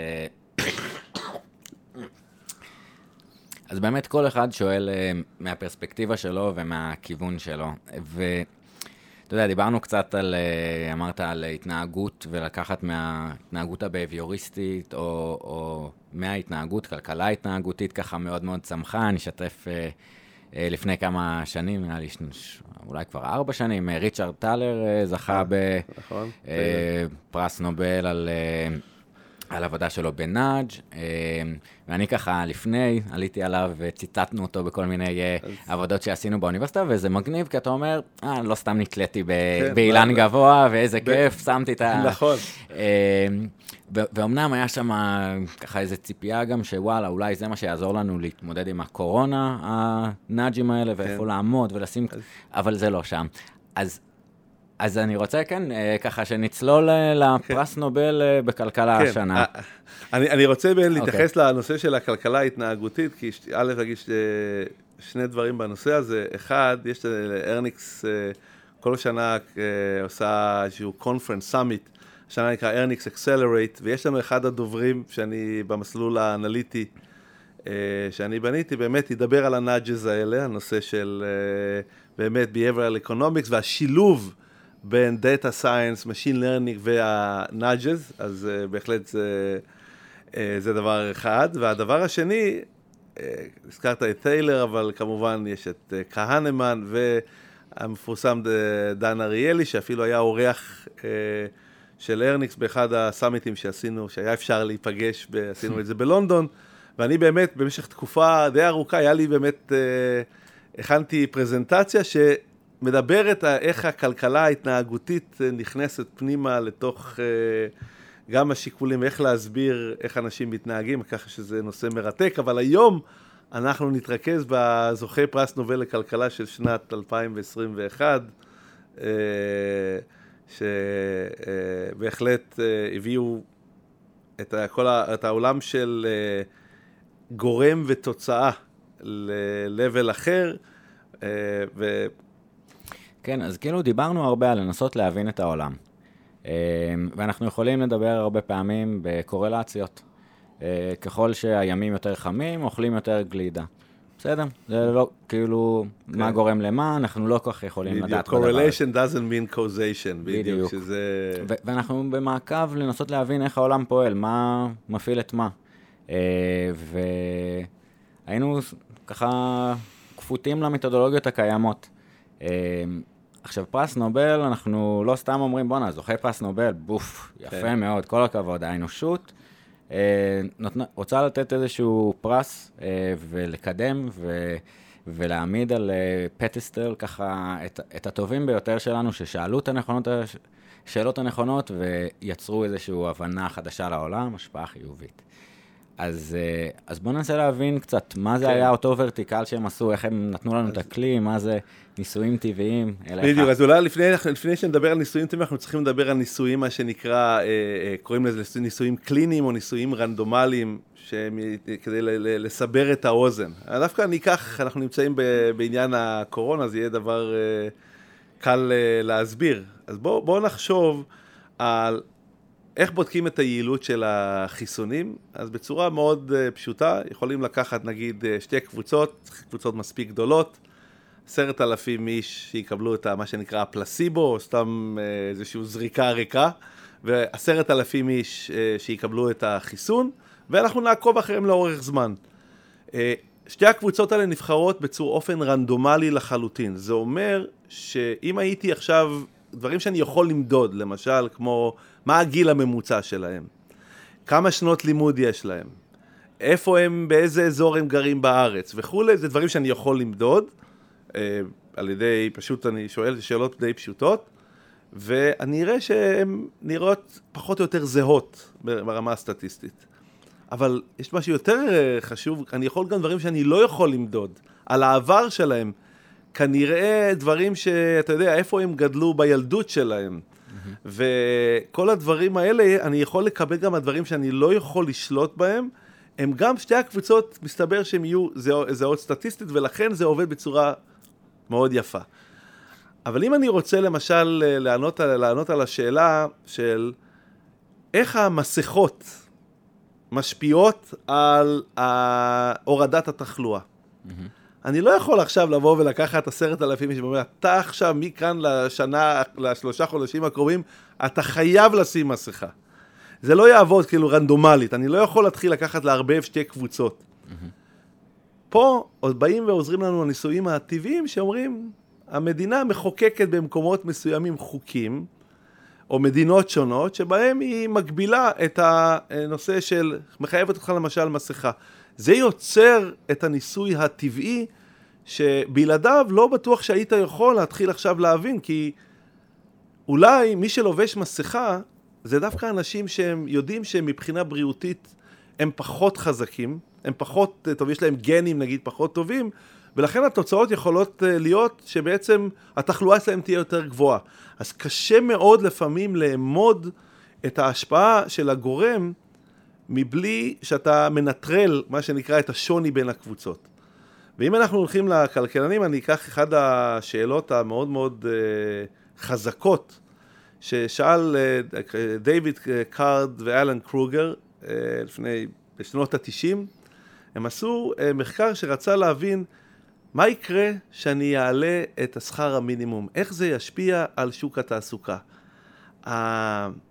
אה, אז באמת כל אחד שואל מהפרספקטיבה שלו ומהכיוון שלו. ו... אתה יודע, דיברנו קצת על, אה, אמרת על התנהגות ולקחת מההתנהגות הבהביוריסטית, או, או מההתנהגות, כלכלה התנהגותית ככה מאוד מאוד צמחה. אני אשתף אה, אה, לפני כמה שנים, נראה לי אולי כבר ארבע שנים, ריצ'רד טלר זכה בפרס נכון, נובל על... על עבודה שלו בנאג', אה, ואני ככה לפני עליתי עליו וציטטנו אותו בכל מיני אה, אז... עבודות שעשינו באוניברסיטה, וזה מגניב, כי אתה אומר, אה, לא סתם נתליתי ב... כן, באילן גבוה, ואיזה ב... כיף, שמתי את ה... נכון. אה, ואומנם היה שם ככה איזו ציפייה גם שוואלה, אולי זה מה שיעזור לנו להתמודד עם הקורונה, הנאג'ים האלה, ואיפה כן. לעמוד ולשים, אז... אבל זה לא שם. אז אז אני רוצה, כן, אה, ככה שנצלול אה, לפרס כן. נובל אה, בכלכלה כן. השנה. אני, אני רוצה okay. להתייחס אוקיי. לנושא של הכלכלה ההתנהגותית, כי א', להגיד שני דברים בנושא הזה. אחד, יש ארניקס, כל שנה עושה איזשהו conference, summit, השנה נקרא Earnix Accelerate, ויש לנו אחד הדוברים שאני במסלול האנליטי, שאני בניתי, באמת ידבר על ה nudges האלה, הנושא של באמת Behavioral Economics והשילוב. בין Data Science, Machine Learning וה-Nudges, אז uh, בהחלט זה, uh, זה דבר אחד. והדבר השני, uh, הזכרת את ת'יילר, אבל כמובן יש את uh, כהנמן והמפורסם דן אריאלי, שאפילו היה אורח uh, של ארניקס באחד הסאמיטים שעשינו, שהיה אפשר להיפגש, עשינו את זה בלונדון, ואני באמת, במשך תקופה די ארוכה, היה לי באמת, uh, הכנתי פרזנטציה ש... מדברת איך הכלכלה ההתנהגותית אה, נכנסת פנימה לתוך uh, גם השיקולים, איך להסביר איך אנשים מתנהגים, ככה שזה נושא מרתק, אבל היום אנחנו נתרכז בזוכי פרס נובל לכלכלה של שנת 2021, uh, שבהחלט uh, הביאו את, כל ה, את העולם של גורם ותוצאה ל-level אחר, ו... כן, אז כאילו דיברנו הרבה על לנסות להבין את העולם. אה, ואנחנו יכולים לדבר הרבה פעמים בקורלציות. אה, ככל שהימים יותר חמים, אוכלים יותר גלידה. בסדר, זה לא, כאילו, מה כן. גורם למה, אנחנו לא כל כך יכולים בדיוק, לדעת correlation doesn't mean causation, בדיוק, בדיוק. שזה... ו- ואנחנו במעקב לנסות להבין איך העולם פועל, מה מפעיל את מה. אה, והיינו ככה כפותים למתודולוגיות הקיימות. אה, עכשיו, פרס נובל, אנחנו לא סתם אומרים, בואנה, זוכה פרס נובל, בוף, יפה כן. מאוד, כל הכבוד, האנושות. אה, נותנה, רוצה לתת איזשהו פרס אה, ולקדם ו, ולהעמיד על אה, פטסטל ככה את, את הטובים ביותר שלנו, ששאלו את הנכונות, הש- השאלות הנכונות ויצרו איזושהי הבנה חדשה לעולם, השפעה חיובית. אז, אה, אז בואו ננסה להבין קצת מה זה כן. היה אותו ורטיקל שהם עשו, איך הם נתנו לנו את הכלי, מה זה ניסויים טבעיים. בדיוק, אז אולי לפני, לפני שנדבר על ניסויים טבעיים, אנחנו צריכים לדבר על ניסויים, מה שנקרא, אה, אה, קוראים לזה ניסויים קליניים או ניסויים רנדומליים, שהם, כדי לסבר את האוזן. דווקא אני אקח, אנחנו נמצאים בעניין הקורונה, זה יהיה דבר קל להסביר. אז בואו בוא נחשוב על איך בודקים את היעילות של החיסונים? אז בצורה מאוד uh, פשוטה, יכולים לקחת נגיד uh, שתי קבוצות, קבוצות מספיק גדולות, עשרת אלפים איש שיקבלו את מה שנקרא הפלסיבו, או סתם uh, איזושהי זריקה ריקה, ועשרת אלפים איש שיקבלו את החיסון, ואנחנו נעקוב אחריהם לאורך זמן. שתי הקבוצות האלה נבחרות בצור אופן רנדומלי לחלוטין. זה אומר שאם הייתי עכשיו, דברים שאני יכול למדוד, למשל כמו מה הגיל הממוצע שלהם, כמה שנות לימוד יש להם, איפה הם, באיזה אזור הם גרים בארץ וכולי, זה דברים שאני יכול למדוד, אה, על ידי, פשוט אני שואל שאלות די פשוטות, ואני אראה שהן נראות פחות או יותר זהות ברמה הסטטיסטית. אבל יש משהו יותר אה, חשוב, אני יכול גם דברים שאני לא יכול למדוד, על העבר שלהם. כנראה דברים שאתה יודע, איפה הם גדלו בילדות שלהם. וכל הדברים האלה, אני יכול לקבל גם הדברים שאני לא יכול לשלוט בהם. הם גם, שתי הקבוצות, מסתבר שהם יהיו זהו- זהות סטטיסטית, ולכן זה עובד בצורה מאוד יפה. אבל אם אני רוצה למשל אה, לענות לענות על השאלה של איך המסכות משפיעות על ה- הורדת התחלואה. אני לא יכול עכשיו לבוא ולקחת עשרת אלפים איש ואומר, אתה עכשיו מכאן לשנה, לשלושה חודשים הקרובים, אתה חייב לשים מסכה. זה לא יעבוד כאילו רנדומלית, אני לא יכול להתחיל לקחת לערבב שתי קבוצות. פה עוד באים ועוזרים לנו הניסויים הטבעיים שאומרים, המדינה מחוקקת במקומות מסוימים חוקים, או מדינות שונות, שבהם היא מגבילה את הנושא של, מחייבת אותך למשל מסכה. זה יוצר את הניסוי הטבעי, שבלעדיו לא בטוח שהיית יכול להתחיל עכשיו להבין, כי אולי מי שלובש מסכה, זה דווקא אנשים שהם יודעים שהם מבחינה בריאותית הם פחות חזקים, הם פחות, טוב, יש להם גנים נגיד פחות טובים, ולכן התוצאות יכולות אה, להיות שבעצם התחלואה אצלהם תהיה יותר גבוהה. אז קשה מאוד לפעמים לאמוד את ההשפעה של הגורם מבלי שאתה מנטרל, מה שנקרא, את השוני בין הקבוצות. ואם אנחנו הולכים לכלכלנים, אני אקח אחד השאלות המאוד מאוד uh, חזקות ששאל uh, דיוויד קארד ואלן קרוגר לפני, בשנות התשעים. הם עשו מחקר שרצה להבין מה יקרה שאני אעלה את השכר המינימום, איך זה ישפיע על שוק התעסוקה.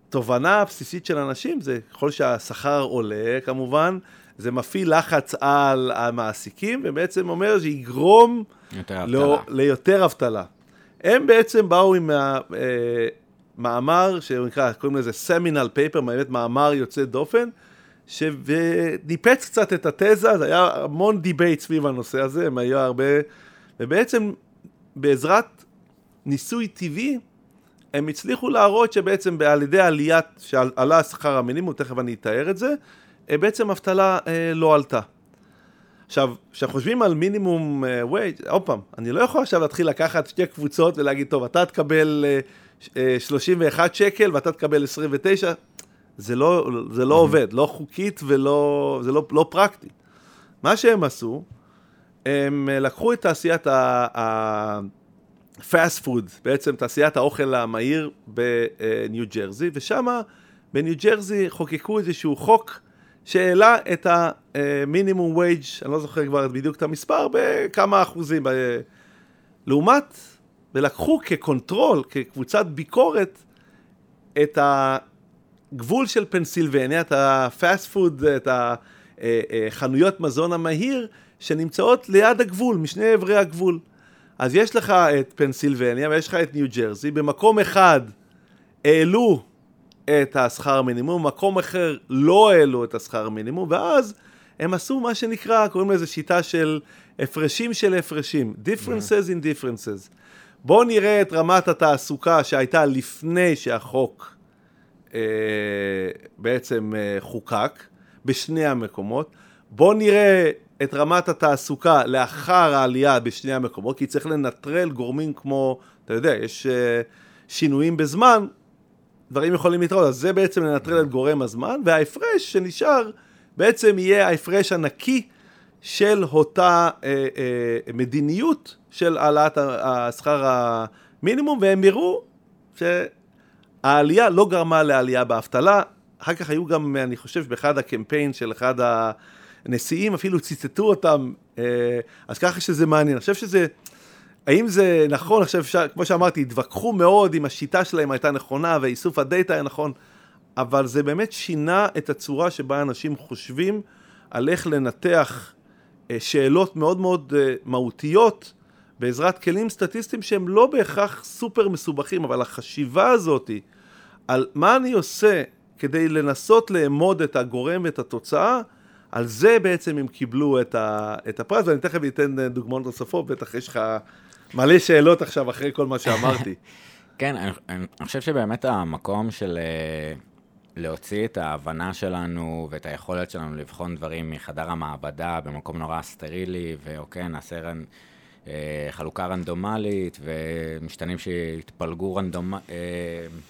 התובנה הבסיסית של אנשים זה ככל שהשכר עולה כמובן, זה מפעיל לחץ על המעסיקים ובעצם אומר שיגרום יותר לא, אבטלה. ליותר אבטלה. הם בעצם באו עם אה, מאמר שנקרא, קוראים לזה seminal paper, באמת מאמר יוצא דופן, שניפץ קצת את התזה, זה היה המון debate סביב הנושא הזה, הם היו הרבה, ובעצם בעזרת ניסוי טבעי, הם הצליחו להראות שבעצם על ידי עליית, שעלה שכר המינימום, תכף אני אתאר את זה, אה, בעצם אבטלה אה, לא עלתה. עכשיו, כשאנחנו חושבים על מינימום וייג', עוד פעם, אני לא יכול עכשיו להתחיל לקחת שתי קבוצות ולהגיד, טוב, אתה תקבל אה, אה, 31 שקל ואתה תקבל 29, זה לא, זה לא עובד, לא חוקית ולא, זה לא, לא פרקטי. מה שהם עשו, הם אה, לקחו את תעשיית ה-fast food, בעצם תעשיית האוכל המהיר בניו ג'רזי, ושם בניו ג'רזי חוקקו איזשהו חוק שהעלה את ה minimum wage, אני לא זוכר כבר בדיוק את המספר, בכמה אחוזים. לעומת, ולקחו כ control, כקבוצת ביקורת, את הגבול של פנסילבניה, את ה fast food, את החנויות מזון המהיר, שנמצאות ליד הגבול, משני עברי הגבול. אז יש לך את פנסילבניה ויש לך את ניו ג'רזי, במקום אחד העלו את השכר מינימום, במקום אחר לא העלו את השכר מינימום, ואז הם עשו מה שנקרא, קוראים לזה שיטה של הפרשים של הפרשים, differences in differences. בואו נראה את רמת התעסוקה שהייתה לפני שהחוק אה, בעצם אה, חוקק, בשני המקומות. בואו נראה את רמת התעסוקה לאחר העלייה בשני המקומות, כי צריך לנטרל גורמים כמו, אתה יודע, יש אה, שינויים בזמן, דברים יכולים להתראות, אז זה בעצם לנטרל את גורם הזמן, וההפרש שנשאר בעצם יהיה ההפרש הנקי של אותה אה, אה, מדיניות של העלאת השכר המינימום, והם יראו שהעלייה לא גרמה לעלייה באבטלה. אחר כך היו גם, אני חושב, באחד הקמפיין של אחד הנשיאים, אפילו ציטטו אותם, אה, אז ככה שזה מעניין. אני חושב שזה... האם זה נכון, עכשיו אפשר, כמו שאמרתי, התווכחו מאוד אם השיטה שלהם הייתה נכונה ואיסוף הדאטה היה נכון, אבל זה באמת שינה את הצורה שבה אנשים חושבים על איך לנתח אה, שאלות מאוד מאוד אה, מהותיות בעזרת כלים סטטיסטיים שהם לא בהכרח סופר מסובכים, אבל החשיבה הזאת על מה אני עושה כדי לנסות לאמוד את הגורם ואת התוצאה, על זה בעצם הם קיבלו את, ה, את הפרס, ואני תכף אתן אה, דוגמאות נוספות, בטח יש לך מלא שאלות עכשיו אחרי כל מה שאמרתי. כן, אני, אני חושב שבאמת המקום של להוציא את ההבנה שלנו ואת היכולת שלנו לבחון דברים מחדר המעבדה במקום נורא סטרילי, ואוקיי, נעשה רנ... אה, חלוקה רנדומלית ומשתנים שיתפלגו רנדומ... אה,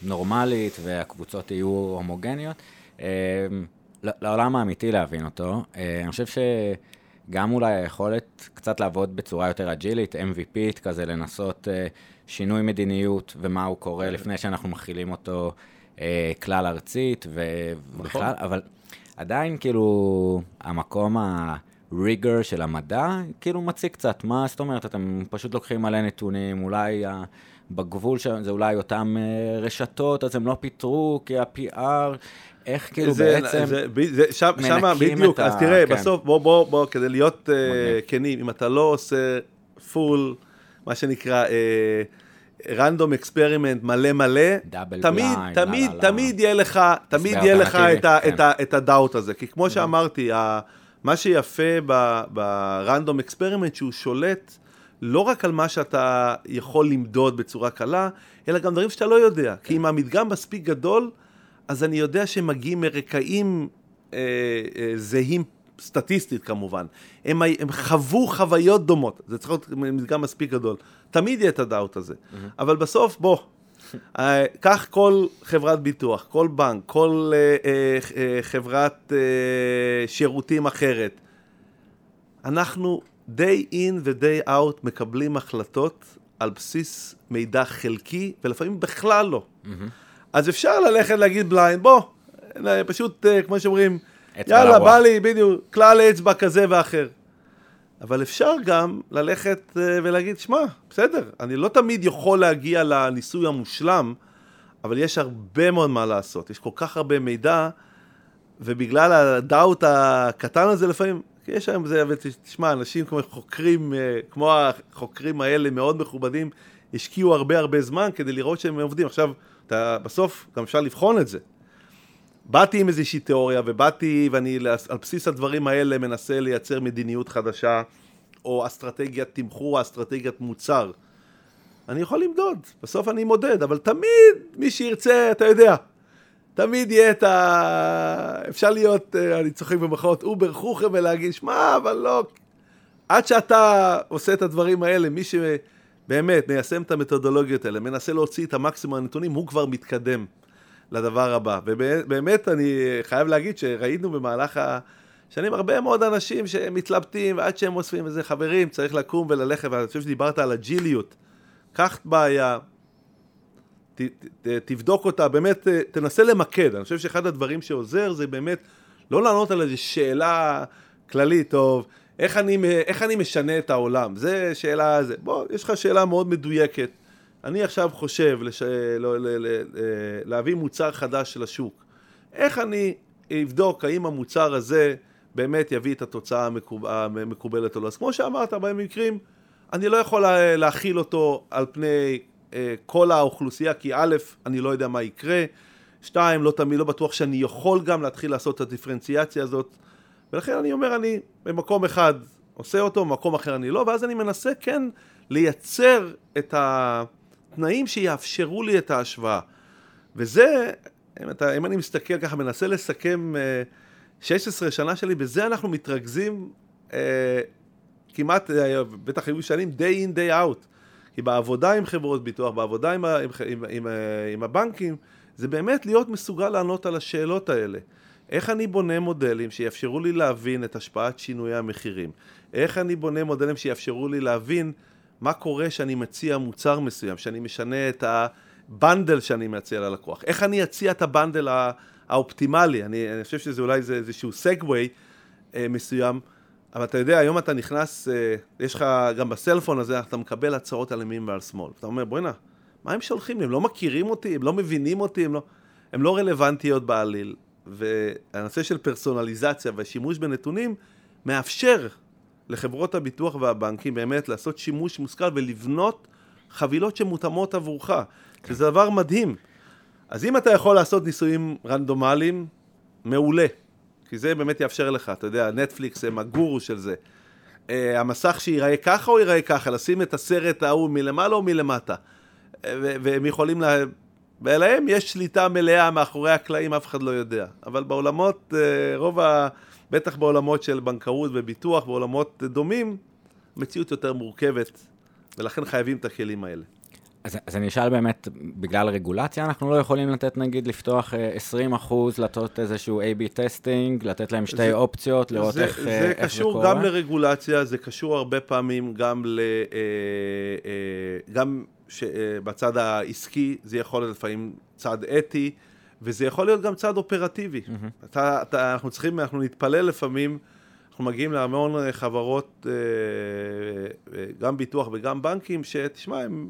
נורמלית והקבוצות יהיו הומוגניות. אה, לעולם האמיתי להבין אותו. אני חושב שגם אולי היכולת קצת לעבוד בצורה יותר אג'ילית, MVPית כזה, לנסות שינוי מדיניות ומה הוא קורה לפני שאנחנו מכילים אותו. אה, כלל ארצית, ובכלל, נכון. אבל עדיין כאילו המקום הריגר של המדע, כאילו מציג קצת, מה זאת אומרת, אתם פשוט לוקחים מלא נתונים, אולי ה... בגבול שלהם זה אולי אותם uh, רשתות, אז הם לא פיטרו, כי ה-PR, איך כאילו זה, בעצם זה, זה, שם, שמה, בדיוק, אז תראה, כן. בסוף, בוא, בוא, בוא, כדי להיות uh, כנים, אם אתה לא עושה full, מה שנקרא, uh, random experiment מלא מלא, תמיד, ב line, תמיד, לא, תמיד יהיה לך, תמיד יהיה לך את, ה, כן. את, ה, את ה doubt הזה, כי כמו שאמרתי, ה, מה שיפה ב random experiment שהוא שולט לא רק על מה שאתה יכול למדוד בצורה קלה, אלא גם דברים שאתה לא יודע, כי אם המדגם מספיק גדול, אז אני יודע שהם מגיעים מרקעים אה, אה, זהים סטטיסטית כמובן, הם, הם חוו חוויות דומות, זה צריך להיות מדגם מספיק גדול. תמיד יהיה את הדאוט הזה. Mm-hmm. אבל בסוף, בוא, אה, קח כל חברת ביטוח, כל בנק, כל uh, uh, uh, חברת uh, שירותים אחרת. אנחנו day in ו-day out מקבלים החלטות על בסיס מידע חלקי, ולפעמים בכלל לא. Mm-hmm. אז אפשר ללכת להגיד בליינד, בוא, פשוט, uh, כמו שאומרים, יאללה, בא לי, בדיוק, כלל אצבע כזה ואחר. אבל אפשר גם ללכת אה, ולהגיד, שמע, בסדר, אני לא תמיד יכול להגיע לניסוי המושלם, אבל יש הרבה מאוד מה לעשות, יש כל כך הרבה מידע, ובגלל הדאוט הקטן הזה לפעמים, יש היום זה, ותשמע, אנשים כמו חוקרים, אה, כמו החוקרים האלה, מאוד מכובדים, השקיעו הרבה הרבה זמן כדי לראות שהם עובדים. עכשיו, אתה, בסוף גם אפשר לבחון את זה. באתי עם איזושהי תיאוריה, ובאתי, ואני על בסיס הדברים האלה מנסה לייצר מדיניות חדשה, או אסטרטגיית תמחור, אסטרטגיית מוצר. אני יכול למדוד, בסוף אני מודד, אבל תמיד מי שירצה, אתה יודע, תמיד יהיה את ה... אפשר להיות, אה, אני צוחק במחאות, אובר חוכם ולהגיד, שמע, אבל לא... עד שאתה עושה את הדברים האלה, מי שבאמת מיישם את המתודולוגיות האלה, מנסה להוציא את המקסימום הנתונים, הוא כבר מתקדם. לדבר הבא. ובאמת אני חייב להגיד שראינו במהלך השנים הרבה מאוד אנשים שמתלבטים ועד שהם אוספים איזה חברים צריך לקום וללכת, ואני חושב שדיברת על אג'יליות. קח בעיה, ת, ת, תבדוק אותה, באמת תנסה למקד. אני חושב שאחד הדברים שעוזר זה באמת לא לענות על איזו שאלה כללית, טוב, איך אני, איך אני משנה את העולם? זה שאלה, זה. בוא, יש לך שאלה מאוד מדויקת. אני עכשיו חושב לש... לא, ל... ל... ל... להביא מוצר חדש לשוק. איך אני אבדוק האם המוצר הזה באמת יביא את התוצאה המקובלת או לא? אז כמו שאמרת, במקרים, אני לא יכול להכיל אותו על פני אה, כל האוכלוסייה, כי א', אני לא יודע מה יקרה, שתיים, לא תמיד, לא בטוח שאני יכול גם להתחיל לעשות את הדיפרנציאציה הזאת, ולכן אני אומר, אני במקום אחד עושה אותו, במקום אחר אני לא, ואז אני מנסה כן לייצר את התנאים שיאפשרו לי את ההשוואה. וזה, אם, אתה, אם אני מסתכל ככה, מנסה לסכם 16 אה, שנה שלי, בזה אנחנו מתרכזים אה, כמעט, אה, בטח היו שנים, day in, day out. כי בעבודה עם חברות ביטוח, בעבודה עם, עם, עם, עם, עם הבנקים, זה באמת להיות מסוגל לענות על השאלות האלה. איך אני בונה מודלים שיאפשרו לי להבין את השפעת שינויי המחירים? איך אני בונה מודלים שיאפשרו לי להבין מה קורה כשאני מציע מוצר מסוים, שאני משנה את הבנדל שאני מציע ללקוח? איך אני אציע את הבנדל האופטימלי? אני, אני חושב שזה אולי זה איזשהו סגווי אה, מסוים. אבל אתה יודע, היום אתה נכנס, אה, יש לך גם בסלפון הזה, אתה מקבל הצעות על ימין ועל שמאל. אתה אומר, בוא'נה, מה הם שולחים לי? הם לא מכירים אותי, הם לא מבינים אותי, הם לא, הם לא רלוונטיות בעליל. והנושא של פרסונליזציה והשימוש בנתונים מאפשר לחברות הביטוח והבנקים באמת לעשות שימוש מושכל ולבנות חבילות שמותאמות עבורך, כן. שזה דבר מדהים. אז אם אתה יכול לעשות ניסויים רנדומליים, מעולה. כי זה באמת יאפשר לך, אתה יודע, נטפליקס הם הגורו של זה. Uh, המסך שיראה ככה או יראה ככה, לשים את הסרט ההוא מלמעלה או מלמטה. Uh, והם יכולים, לה... ולהם יש שליטה מלאה מאחורי הקלעים, אף אחד לא יודע. אבל בעולמות, uh, רוב ה... בטח בעולמות של בנקאות וביטוח, בעולמות דומים, מציאות יותר מורכבת, ולכן חייבים את הכלים האלה. אז, אז אני אשאל באמת, בגלל רגולציה אנחנו לא יכולים לתת נגיד לפתוח 20 אה, אחוז, לתת איזשהו A-B טסטינג, לתת להם שתי זה, אופציות, לראות זה, איך, זה, איך זה קורה? זה קשור גם לרגולציה, זה קשור הרבה פעמים גם ל... אה, אה, גם בצד העסקי, זה יכול להיות לפעמים צד אתי, וזה יכול להיות גם צד אופרטיבי. Mm-hmm. אתה, אתה, אנחנו צריכים, אנחנו נתפלל לפעמים, אנחנו מגיעים להמון אה, חברות, אה, אה, גם ביטוח וגם בנקים, שתשמע, הם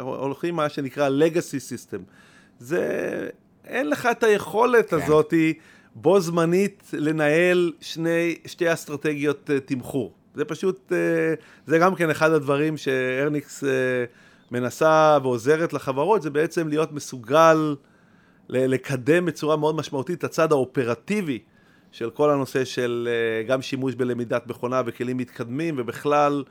הולכים מה שנקרא legacy system. זה, אין לך את היכולת כן. הזאת בו זמנית לנהל שני, שתי אסטרטגיות תמחור. זה פשוט, זה גם כן אחד הדברים שארניקס מנסה ועוזרת לחברות, זה בעצם להיות מסוגל לקדם בצורה מאוד משמעותית את הצד האופרטיבי של כל הנושא של אה, גם שימוש בלמידת מכונה וכלים מתקדמים, ובכלל,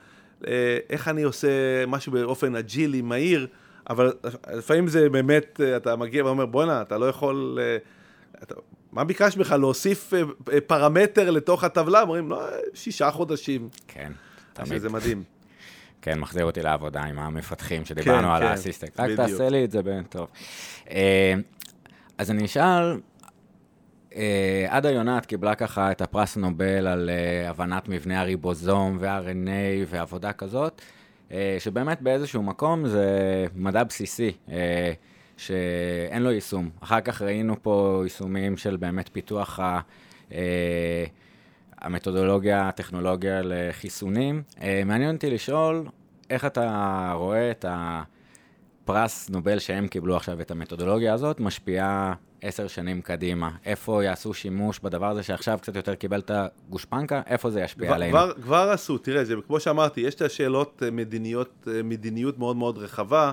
אה, איך אני עושה משהו באופן אג'ילי, מהיר, אבל לפעמים זה באמת, אה, אתה מגיע ואומר, בואנה, אתה לא יכול... אתה, מה ביקשת בכלל? להוסיף פרמטר לתוך הטבלה? אומרים, לא, שישה חודשים. כן, תמיד. זה מדהים. כן, מחזיר אותי לעבודה עם המפתחים שדיברנו כן, על כן, ה assistant. רק תעשה לי את זה, טוב. אז אני אשאל, אה, עדה יונת קיבלה ככה את הפרס נובל על אה, הבנת מבנה הריבוזום וה-RNA ועבודה כזאת, אה, שבאמת באיזשהו מקום זה מדע בסיסי, אה, שאין לו יישום. אחר כך ראינו פה יישומים של באמת פיתוח ה... המתודולוגיה, הטכנולוגיה לחיסונים. אה, מעניין אותי לשאול, איך אתה רואה את ה... פרס נובל שהם קיבלו עכשיו, את המתודולוגיה הזאת, משפיעה עשר שנים קדימה. איפה יעשו שימוש בדבר הזה שעכשיו קצת יותר קיבל את הגושפנקה, איפה זה ישפיע כבר, עלינו? כבר, כבר עשו, תראה, זה כמו שאמרתי, יש את השאלות אה, מדיניות, אה, מדיניות מאוד מאוד רחבה.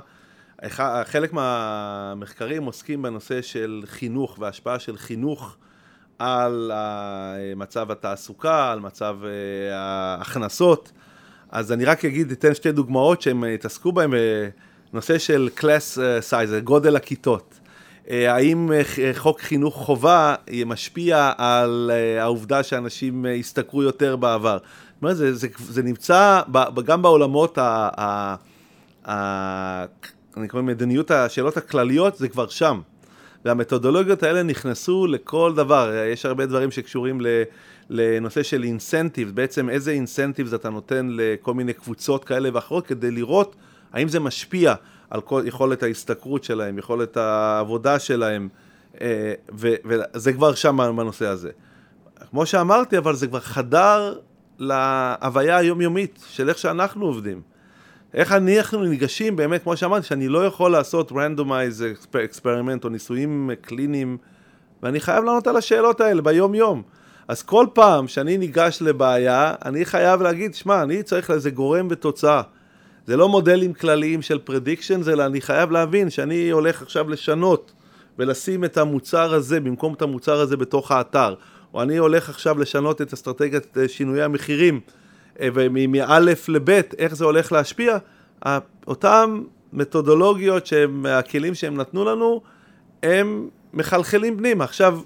חלק מהמחקרים עוסקים בנושא של חינוך והשפעה של חינוך על מצב התעסוקה, על מצב אה, ההכנסות. אז אני רק אגיד, אתן שתי דוגמאות שהם התעסקו בהן. נושא של class size, גודל הכיתות. אה, האם אה, חוק חינוך חובה משפיע על אה, העובדה שאנשים השתכרו יותר בעבר? זאת אומרת, זה, זה, זה נמצא גם בעולמות, ה, ה, ה, אני קורא מדיניות השאלות הכלליות, זה כבר שם. והמתודולוגיות האלה נכנסו לכל דבר, יש הרבה דברים שקשורים לנושא של incentive, בעצם איזה incentive אתה נותן לכל מיני קבוצות כאלה ואחרות כדי לראות האם זה משפיע על כל יכולת ההשתכרות שלהם, יכולת העבודה שלהם, אה, וזה כבר שם בנושא הזה. כמו שאמרתי, אבל זה כבר חדר להוויה היומיומית של איך שאנחנו עובדים. איך אנחנו ניגשים, באמת, כמו שאמרתי, שאני לא יכול לעשות randomized experiment או ניסויים קליניים, ואני חייב לענות על השאלות האלה ביום-יום. אז כל פעם שאני ניגש לבעיה, אני חייב להגיד, שמע, אני צריך לזה גורם ותוצאה. זה לא מודלים כלליים של prediction, אלא אני חייב להבין שאני הולך עכשיו לשנות ולשים את המוצר הזה במקום את המוצר הזה בתוך האתר. או אני הולך עכשיו לשנות את אסטרטגיית אה, שינויי המחירים, ומ-א' ל-ב', איך זה הולך להשפיע, אותם מתודולוגיות שהם, הכלים שהם נתנו לנו, הם מחלחלים פנימה. עכשיו,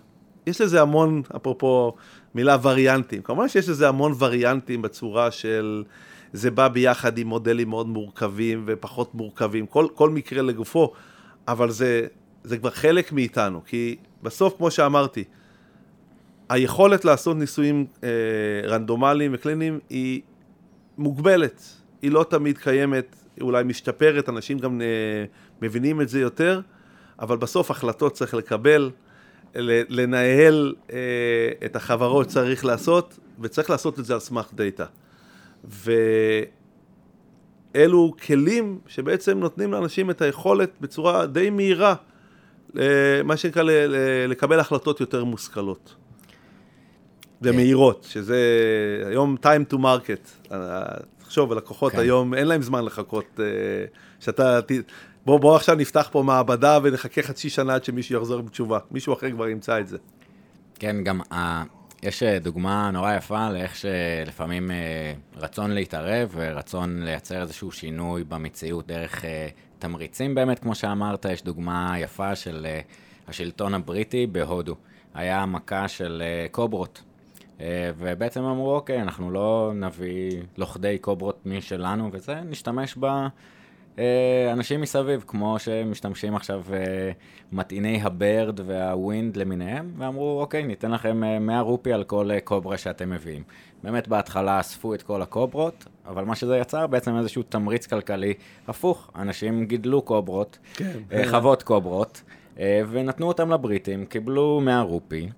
יש לזה המון, אפרופו מילה וריאנטים, כמובן שיש לזה המון וריאנטים בצורה של, זה בא ביחד עם מודלים מאוד מורכבים ופחות מורכבים, כל, כל מקרה לגופו, אבל זה, זה כבר חלק מאיתנו, כי בסוף, כמו שאמרתי, היכולת לעשות ניסויים אה, רנדומליים וקליניים היא מוגבלת, היא לא תמיד קיימת, היא אולי משתפרת, אנשים גם אה, מבינים את זה יותר, אבל בסוף החלטות צריך לקבל, לנהל אה, את החברות צריך לעשות, וצריך לעשות את זה על סמך דאטה. ואלו כלים שבעצם נותנים לאנשים את היכולת בצורה די מהירה, אה, מה שנקרא לקבל החלטות יותר מושכלות. ומהירות, שזה היום time to market. תחשוב, הלקוחות כן. היום, אין להם זמן לחכות, אה, שאתה, בוא, בוא עכשיו נפתח פה מעבדה ונחכה חצי שנה עד שמישהו יחזור עם תשובה. מישהו אחר כבר ימצא את זה. כן, גם uh, יש אה, דוגמה נורא יפה לאיך שלפעמים רצון להתערב ורצון לייצר איזשהו שינוי במציאות דרך תמריצים באמת, כמו שאמרת, יש דוגמה יפה של השלטון הבריטי בהודו. היה מכה של קוברות. אה, ובעצם אמרו, אוקיי, אנחנו לא נביא לוכדי קוברות משלנו וזה, נשתמש באנשים מסביב, כמו שמשתמשים עכשיו אה, מטעיני הברד והווינד למיניהם, ואמרו, אוקיי, ניתן לכם 100 אה, רופי על כל קוברה שאתם מביאים. באמת בהתחלה אספו את כל הקוברות, אבל מה שזה יצר בעצם איזשהו תמריץ כלכלי הפוך. אנשים גידלו קוברות, כן, חוות קוברות, ונתנו אותם לבריטים, קיבלו 100 רופי.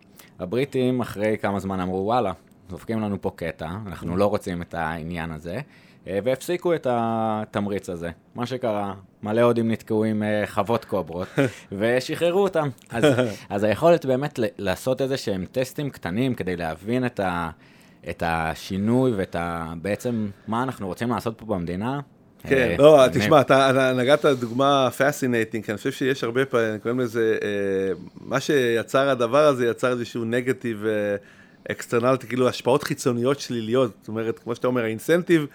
הבריטים אחרי כמה זמן אמרו, וואלה, דופקים לנו פה קטע, אנחנו לא רוצים את העניין הזה, אה, והפסיקו את התמריץ הזה. מה שקרה, מלא הודים נתקעו עם אה, חוות קוברות, ושחררו אותם. אז, אז היכולת באמת לעשות איזה שהם טסטים קטנים כדי להבין את, ה, את השינוי ואת ה, בעצם מה אנחנו רוצים לעשות פה במדינה, כן, אה, לא, תשמע, אתה נגעת דוגמה פסינטינג, כי אני חושב שיש הרבה פעמים, קוראים לזה, אה, מה שיצר הדבר הזה, יצר איזשהו negative externality, כאילו השפעות חיצוניות שליליות, זאת אומרת, כמו שאתה אומר, ה incentive,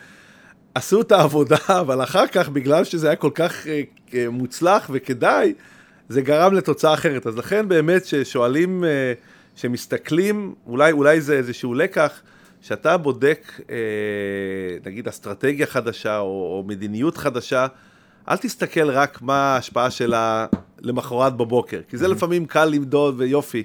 עשו את העבודה, אבל אחר כך, בגלל שזה היה כל כך אה, מוצלח וכדאי, זה גרם לתוצאה אחרת. אז לכן באמת, ששואלים, שמסתכלים, אולי, אולי זה איזשהו לקח, כשאתה בודק, אה, נגיד, אסטרטגיה חדשה או, או מדיניות חדשה, אל תסתכל רק מה ההשפעה שלה למחרת בבוקר, כי זה mm-hmm. לפעמים קל למדוד ויופי.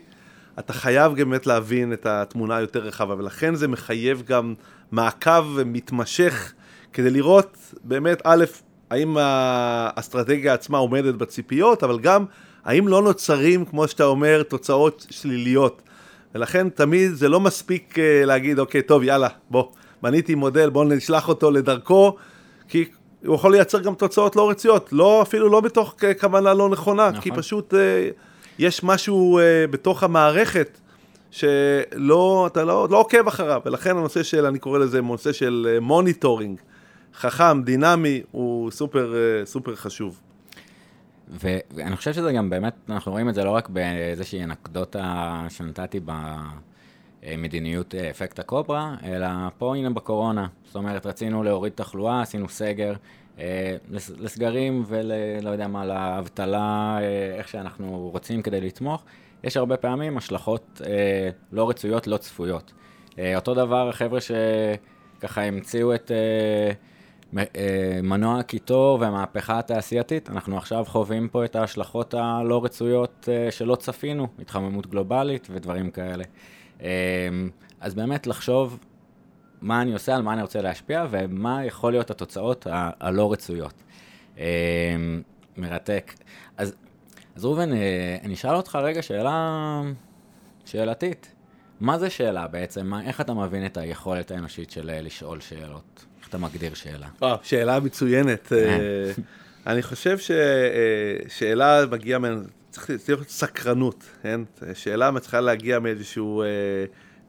אתה חייב באמת להבין את התמונה היותר רחבה, ולכן זה מחייב גם מעקב מתמשך כדי לראות באמת, א', האם האסטרטגיה עצמה עומדת בציפיות, אבל גם האם לא נוצרים, כמו שאתה אומר, תוצאות שליליות. ולכן תמיד זה לא מספיק uh, להגיד, אוקיי, טוב, יאללה, בוא, בניתי מודל, בוא נשלח אותו לדרכו, כי הוא יכול לייצר גם תוצאות לא רצויות, לא, אפילו לא בתוך כוונה לא נכונה, נכון. כי פשוט uh, יש משהו uh, בתוך המערכת שלא, אתה לא, לא עוקב אחריו, ולכן הנושא של, אני קורא לזה נושא של monitoring, חכם, דינמי, הוא סופר, סופר חשוב. ואני חושב שזה גם באמת, אנחנו רואים את זה לא רק באיזושהי אנקדוטה שנתתי במדיניות אה, אפקט הקוברה, אלא פה הנה בקורונה. זאת אומרת, רצינו להוריד תחלואה, עשינו סגר. אה, לסגרים ולא יודע מה, לאבטלה, אה, איך שאנחנו רוצים כדי לתמוך, יש הרבה פעמים השלכות לא רצויות, לא צפויות. אותו דבר החבר'ה שככה המציאו את אה, מנוע הקיטור והמהפכה התעשייתית, אנחנו עכשיו חווים פה את ההשלכות הלא רצויות אה, שלא צפינו, התחממות גלובלית ודברים כאלה. אה, אז באמת לחשוב מה אני עושה, על מה אני רוצה להשפיע ומה יכול להיות התוצאות הלא רצויות. מרתק. אז, אז ראובן, אני אשאל אותך רגע שאלה שאלתית. מה זה שאלה בעצם? מה, איך אתה מבין את היכולת האנושית של אה, לשאול שאלות? איך אתה מגדיר שאלה? וואו, שאלה מצוינת. אה, אני חושב ששאלה מגיעה, צריך להיות סקרנות, כן? שאלה צריכה להגיע מאיזשהו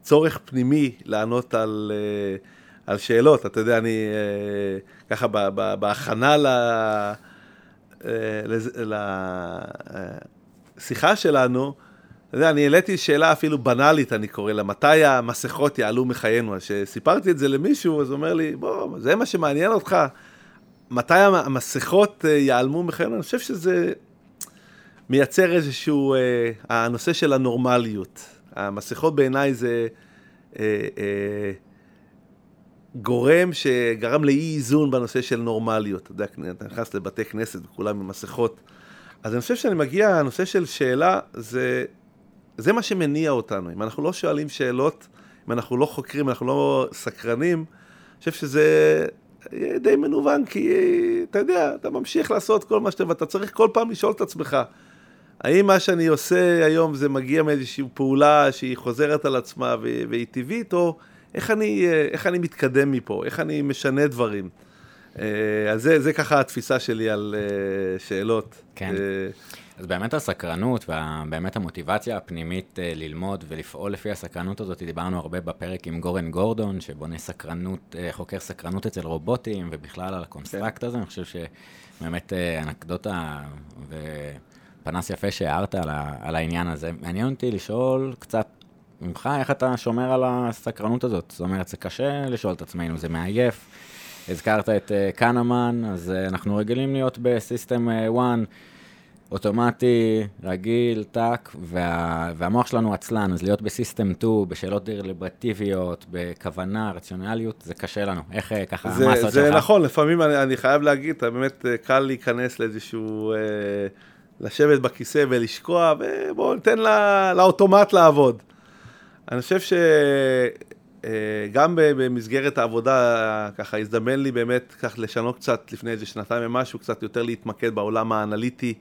צורך פנימי לענות על, על שאלות. אתה יודע, אני ככה בהכנה ל... לשיחה שלנו, יודע, אני העליתי שאלה אפילו בנאלית, אני קורא לה, מתי המסכות יעלו מחיינו? אז כשסיפרתי את זה למישהו, אז הוא אומר לי, בוא, זה מה שמעניין אותך, מתי המסכות אה, ייעלמו מחיינו? אני חושב שזה מייצר איזשהו, אה, הנושא של הנורמליות. המסכות בעיניי זה אה, אה, גורם שגרם לאי איזון בנושא של נורמליות. אתה יודע, אתה נכנס לבתי כנסת וכולם עם מסכות. אז אני חושב שאני מגיע, הנושא של שאלה, זה זה מה שמניע אותנו. אם אנחנו לא שואלים שאלות, אם אנחנו לא חוקרים, אנחנו לא סקרנים, אני חושב שזה די מנוון, כי אתה יודע, אתה ממשיך לעשות כל מה שאתה, ואתה צריך כל פעם לשאול את עצמך, האם מה שאני עושה היום זה מגיע מאיזושהי פעולה שהיא חוזרת על עצמה והיא טבעית, או איך אני, איך אני מתקדם מפה, איך אני משנה דברים. אה, אז זה, זה ככה התפיסה שלי על אה, שאלות. כן. אז באמת הסקרנות ובאמת המוטיבציה הפנימית אה, ללמוד ולפעול לפי הסקרנות הזאת, דיברנו הרבה בפרק עם גורן גורדון, שבונה סקרנות, אה, חוקר סקרנות אצל רובוטים ובכלל על ה construct כן. הזה, אני חושב שבאמת אה, אנקדוטה ופנס יפה שהערת על, על העניין הזה. מעניין אותי לשאול קצת ממך, איך אתה שומר על הסקרנות הזאת? זאת אומרת, זה קשה לשאול את עצמנו, זה מעייף. הזכרת את קנמן, אז אנחנו רגילים להיות בסיסטם 1. אוטומטי, רגיל, טאק, וה, והמוח שלנו עצלן, אז להיות בסיסטם 2, בשאלות דרליברטיביות, בכוונה, רציונליות, זה קשה לנו. איך אה, ככה, זה, מה הסוד שלך? זה נכון, לפעמים אני, אני חייב להגיד, אתה באמת אה, קל להיכנס לאיזשהו, אה, לשבת בכיסא ולשקוע, ובואו ניתן לא, לאוטומט לעבוד. אני חושב ש... אה, במסגרת העבודה, ככה הזדמן לי באמת כך לשנות קצת לפני איזה שנתיים ומשהו, קצת יותר להתמקד בעולם האנליטי.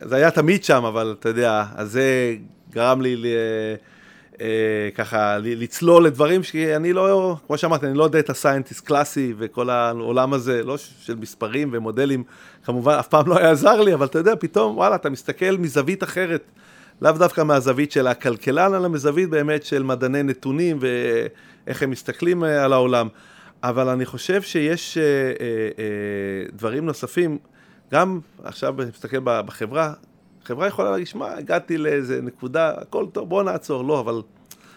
זה היה תמיד שם, אבל אתה יודע, אז זה גרם לי ל... אה, ככה לצלול לדברים שאני לא, כמו שאמרתי, אני לא data scientist קלאסי וכל העולם הזה, לא של מספרים ומודלים, כמובן אף פעם לא היה עזר לי, אבל אתה יודע, פתאום, וואלה, אתה מסתכל מזווית אחרת, לאו דווקא מהזווית של הכלכלן, אלא מזווית באמת של מדעני נתונים ואיך הם מסתכלים אה, על העולם. אבל אני חושב שיש אה, אה, אה, דברים נוספים. גם עכשיו מסתכל בחברה, חברה יכולה להגיד, שמע, הגעתי לאיזה נקודה, הכל טוב, בוא נעצור. לא, אבל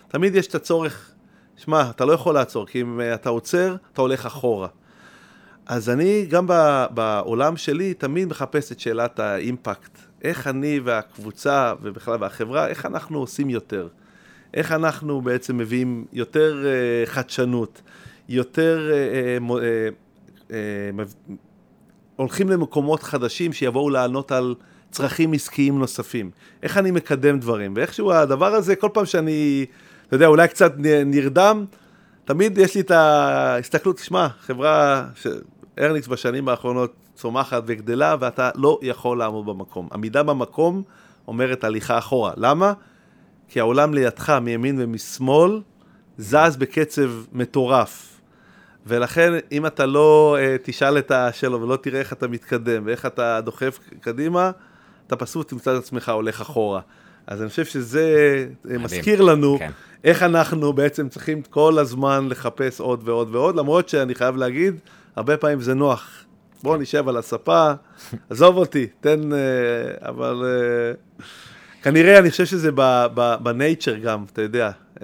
תמיד יש את הצורך, שמע, אתה לא יכול לעצור, כי אם אתה עוצר, אתה הולך אחורה. אז אני, גם בעולם שלי, תמיד מחפש את שאלת האימפקט. איך אני והקבוצה, ובכלל והחברה, איך אנחנו עושים יותר? איך אנחנו בעצם מביאים יותר uh, חדשנות, יותר uh, הולכים למקומות חדשים שיבואו לענות על צרכים עסקיים נוספים. איך אני מקדם דברים, ואיכשהו הדבר הזה, כל פעם שאני, אתה יודע, אולי קצת נרדם, תמיד יש לי את ההסתכלות, תשמע, חברה, ארניקס בשנים האחרונות צומחת וגדלה, ואתה לא יכול לעמוד במקום. עמידה במקום אומרת הליכה אחורה. למה? כי העולם לידך, מימין ומשמאל, זז בקצב מטורף. ולכן, אם אתה לא uh, תשאל את השאלות ולא תראה איך אתה מתקדם ואיך אתה דוחף קדימה, אתה פשוט תמצא את עצמך הולך אחורה. אז אני חושב שזה מדהים. מזכיר לנו כן. איך אנחנו בעצם צריכים כל הזמן לחפש עוד ועוד ועוד, למרות שאני חייב להגיד, הרבה פעמים זה נוח. בוא כן. נשב על הספה, עזוב אותי, תן, uh, אבל כנראה אני חושב שזה בנייצ'ר גם, אתה יודע. Uh,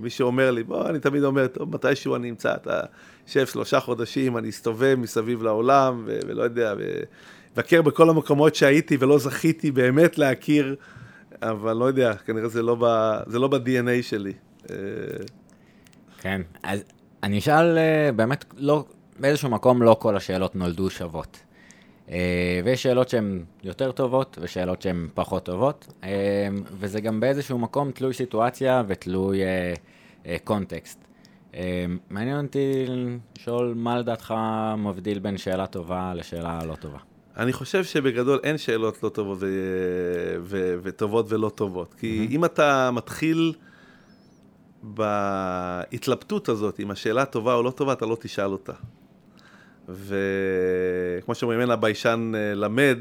מי שאומר לי, בוא, אני תמיד אומר, טוב, מתישהו אני אמצא את ה... אשב שלושה חודשים, אני אסתובב מסביב לעולם, ו- ולא יודע, ואבקר בכל המקומות שהייתי ולא זכיתי באמת להכיר, אבל לא יודע, כנראה זה לא, ב- זה לא ב-DNA שלי. אה, כן, אז אני אשאל, אה, באמת, לא, באיזשהו מקום לא כל השאלות נולדו שוות. אה, ויש שאלות שהן יותר טובות ושאלות שהן פחות טובות, וזה גם באיזשהו מקום תלוי סיטואציה ותלוי קונטקסט. אמ, מעניין אותי לשאול מה לדעתך מבדיל בין שאלה טובה לשאלה לא טובה. אני חושב שבגדול אין שאלות לא טובות ו... ו... וטובות ולא טובות. כי mm-hmm. אם אתה מתחיל בהתלבטות הזאת, אם השאלה טובה או לא טובה, אתה לא תשאל אותה. וכמו שאומרים, אין הביישן אה, למד,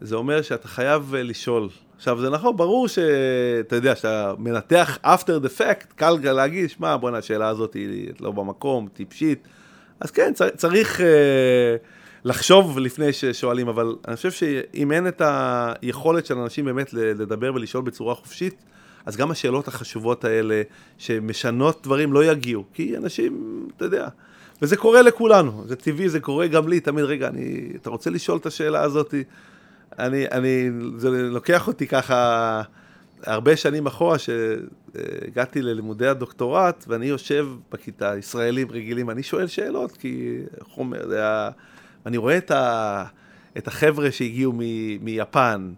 זה אומר שאתה חייב אה, לשאול. עכשיו, זה נכון, ברור שאתה יודע, שאתה מנתח after the fact, קל להגיד, שמע, בוא'נה, השאלה הזאת היא לא במקום, טיפשית. אז כן, צריך uh, לחשוב לפני ששואלים, אבל אני חושב שאם אין את היכולת של אנשים באמת לדבר ולשאול בצורה חופשית, אז גם השאלות החשובות האלה, שמשנות דברים, לא יגיעו. כי אנשים, אתה יודע, וזה קורה לכולנו, זה טבעי, זה קורה גם לי, תמיד, רגע, אני, אתה רוצה לשאול את השאלה הזאת? אני, אני, זה לוקח אותי ככה הרבה שנים אחורה, שהגעתי ללימודי הדוקטורט, ואני יושב בכיתה, ישראלים רגילים, אני שואל שאלות, כי חומר, זה היה... אני רואה את, ה, את החבר'ה שהגיעו מ, מיפן,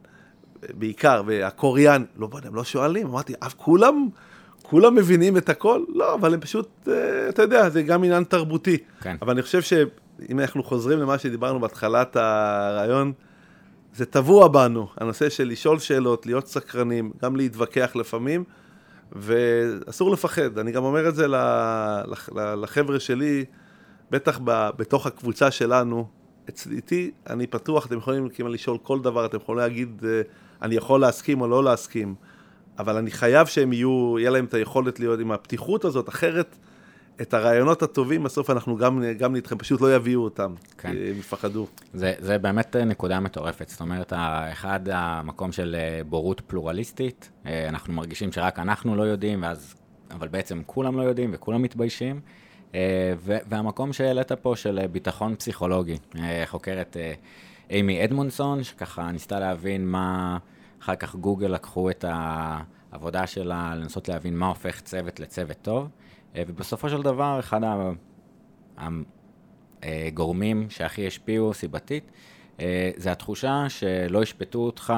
בעיקר, והקוריאן, לא, הם לא שואלים, אמרתי, אף כולם... כולם מבינים את הכל? לא, אבל הם פשוט, אה, אתה יודע, זה גם עניין תרבותי. כן. אבל אני חושב שאם אנחנו חוזרים למה שדיברנו בהתחלת הרעיון, זה טבוע בנו, הנושא של לשאול שאלות, להיות סקרנים, גם להתווכח לפעמים, ואסור לפחד. אני גם אומר את זה לחבר'ה שלי, בטח בתוך הקבוצה שלנו, אצלי, אני פתוח, אתם יכולים כמעט לשאול כל דבר, אתם יכולים להגיד, אה, אני יכול להסכים או לא להסכים. אבל אני חייב שהם יהיו, יהיה להם את היכולת להיות עם הפתיחות הזאת, אחרת את הרעיונות הטובים, בסוף אנחנו גם, גם נדחם, פשוט לא יביאו אותם, כן. כי הם יפחדו. זה, זה באמת נקודה מטורפת, זאת אומרת, אחד, המקום של אה, בורות פלורליסטית, אה, אנחנו מרגישים שרק אנחנו לא יודעים, ואז, אבל בעצם כולם לא יודעים וכולם מתביישים. אה, והמקום שהעלית פה של ביטחון פסיכולוגי, חוקרת אימי אדמונסון, שככה ניסתה להבין מה... אחר כך גוגל לקחו את העבודה שלה לנסות להבין מה הופך צוות לצוות טוב, אה, ובסופו של דבר, אחד הגורמים אה, שהכי השפיעו סיבתית, אה, זה התחושה שלא ישפטו אותך,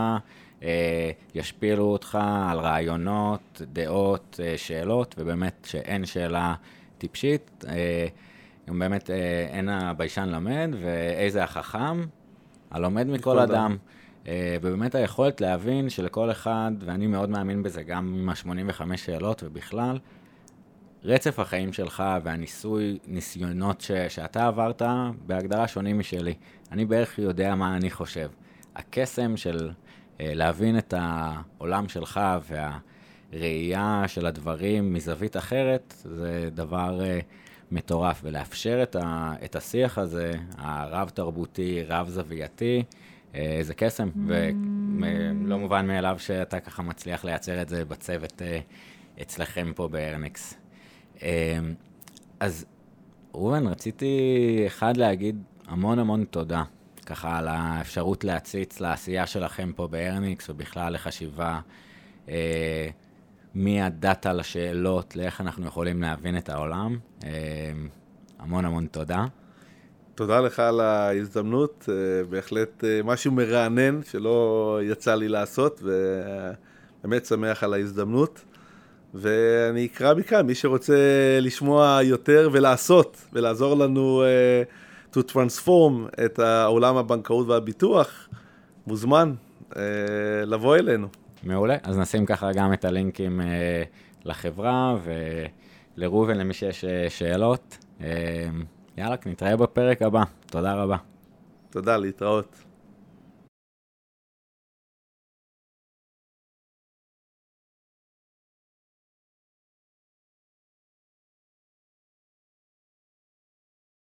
ישפילו אותך על רעיונות, דעות, שאלות, ובאמת שאין שאלה טיפשית. גם באמת אין הביישן למד, ואיזה החכם, הלומד מכל אדם. אדם. אה, ובאמת היכולת להבין שלכל אחד, ואני מאוד מאמין בזה גם עם ה-85 שאלות ובכלל, רצף החיים שלך והניסוי, ניסיונות ש, שאתה עברת, בהגדרה שונים משלי. אני בערך יודע מה אני חושב. הקסם של uh, להבין את העולם שלך והראייה של הדברים מזווית אחרת, זה דבר uh, מטורף. ולאפשר את, ה, את השיח הזה, הרב-תרבותי, רב-זווייתי, זה קסם, ולא מובן מאליו שאתה ככה מצליח לייצר את זה בצוות אה, אצלכם פה בארנקס. אה, אז ראובן, רציתי אחד להגיד המון המון תודה, ככה על האפשרות להציץ לעשייה שלכם פה בארניקס, ובכלל לחשיבה מהדאטה לשאלות, לאיך אנחנו יכולים להבין את העולם. המון המון תודה. תודה לך על ההזדמנות, אה, בהחלט אה, משהו מרענן שלא יצא לי לעשות, ובאמת שמח על ההזדמנות. ואני אקרא מכאן, מי שרוצה לשמוע יותר ולעשות, ולעזור לנו uh, to transform את העולם הבנקאות והביטוח, מוזמן uh, לבוא אלינו. מעולה, אז נשים ככה גם את הלינקים uh, לחברה ולראובן, למי שיש uh, שאלות. Uh, יאללה, נתראה בפרק הבא. תודה רבה. תודה, להתראות.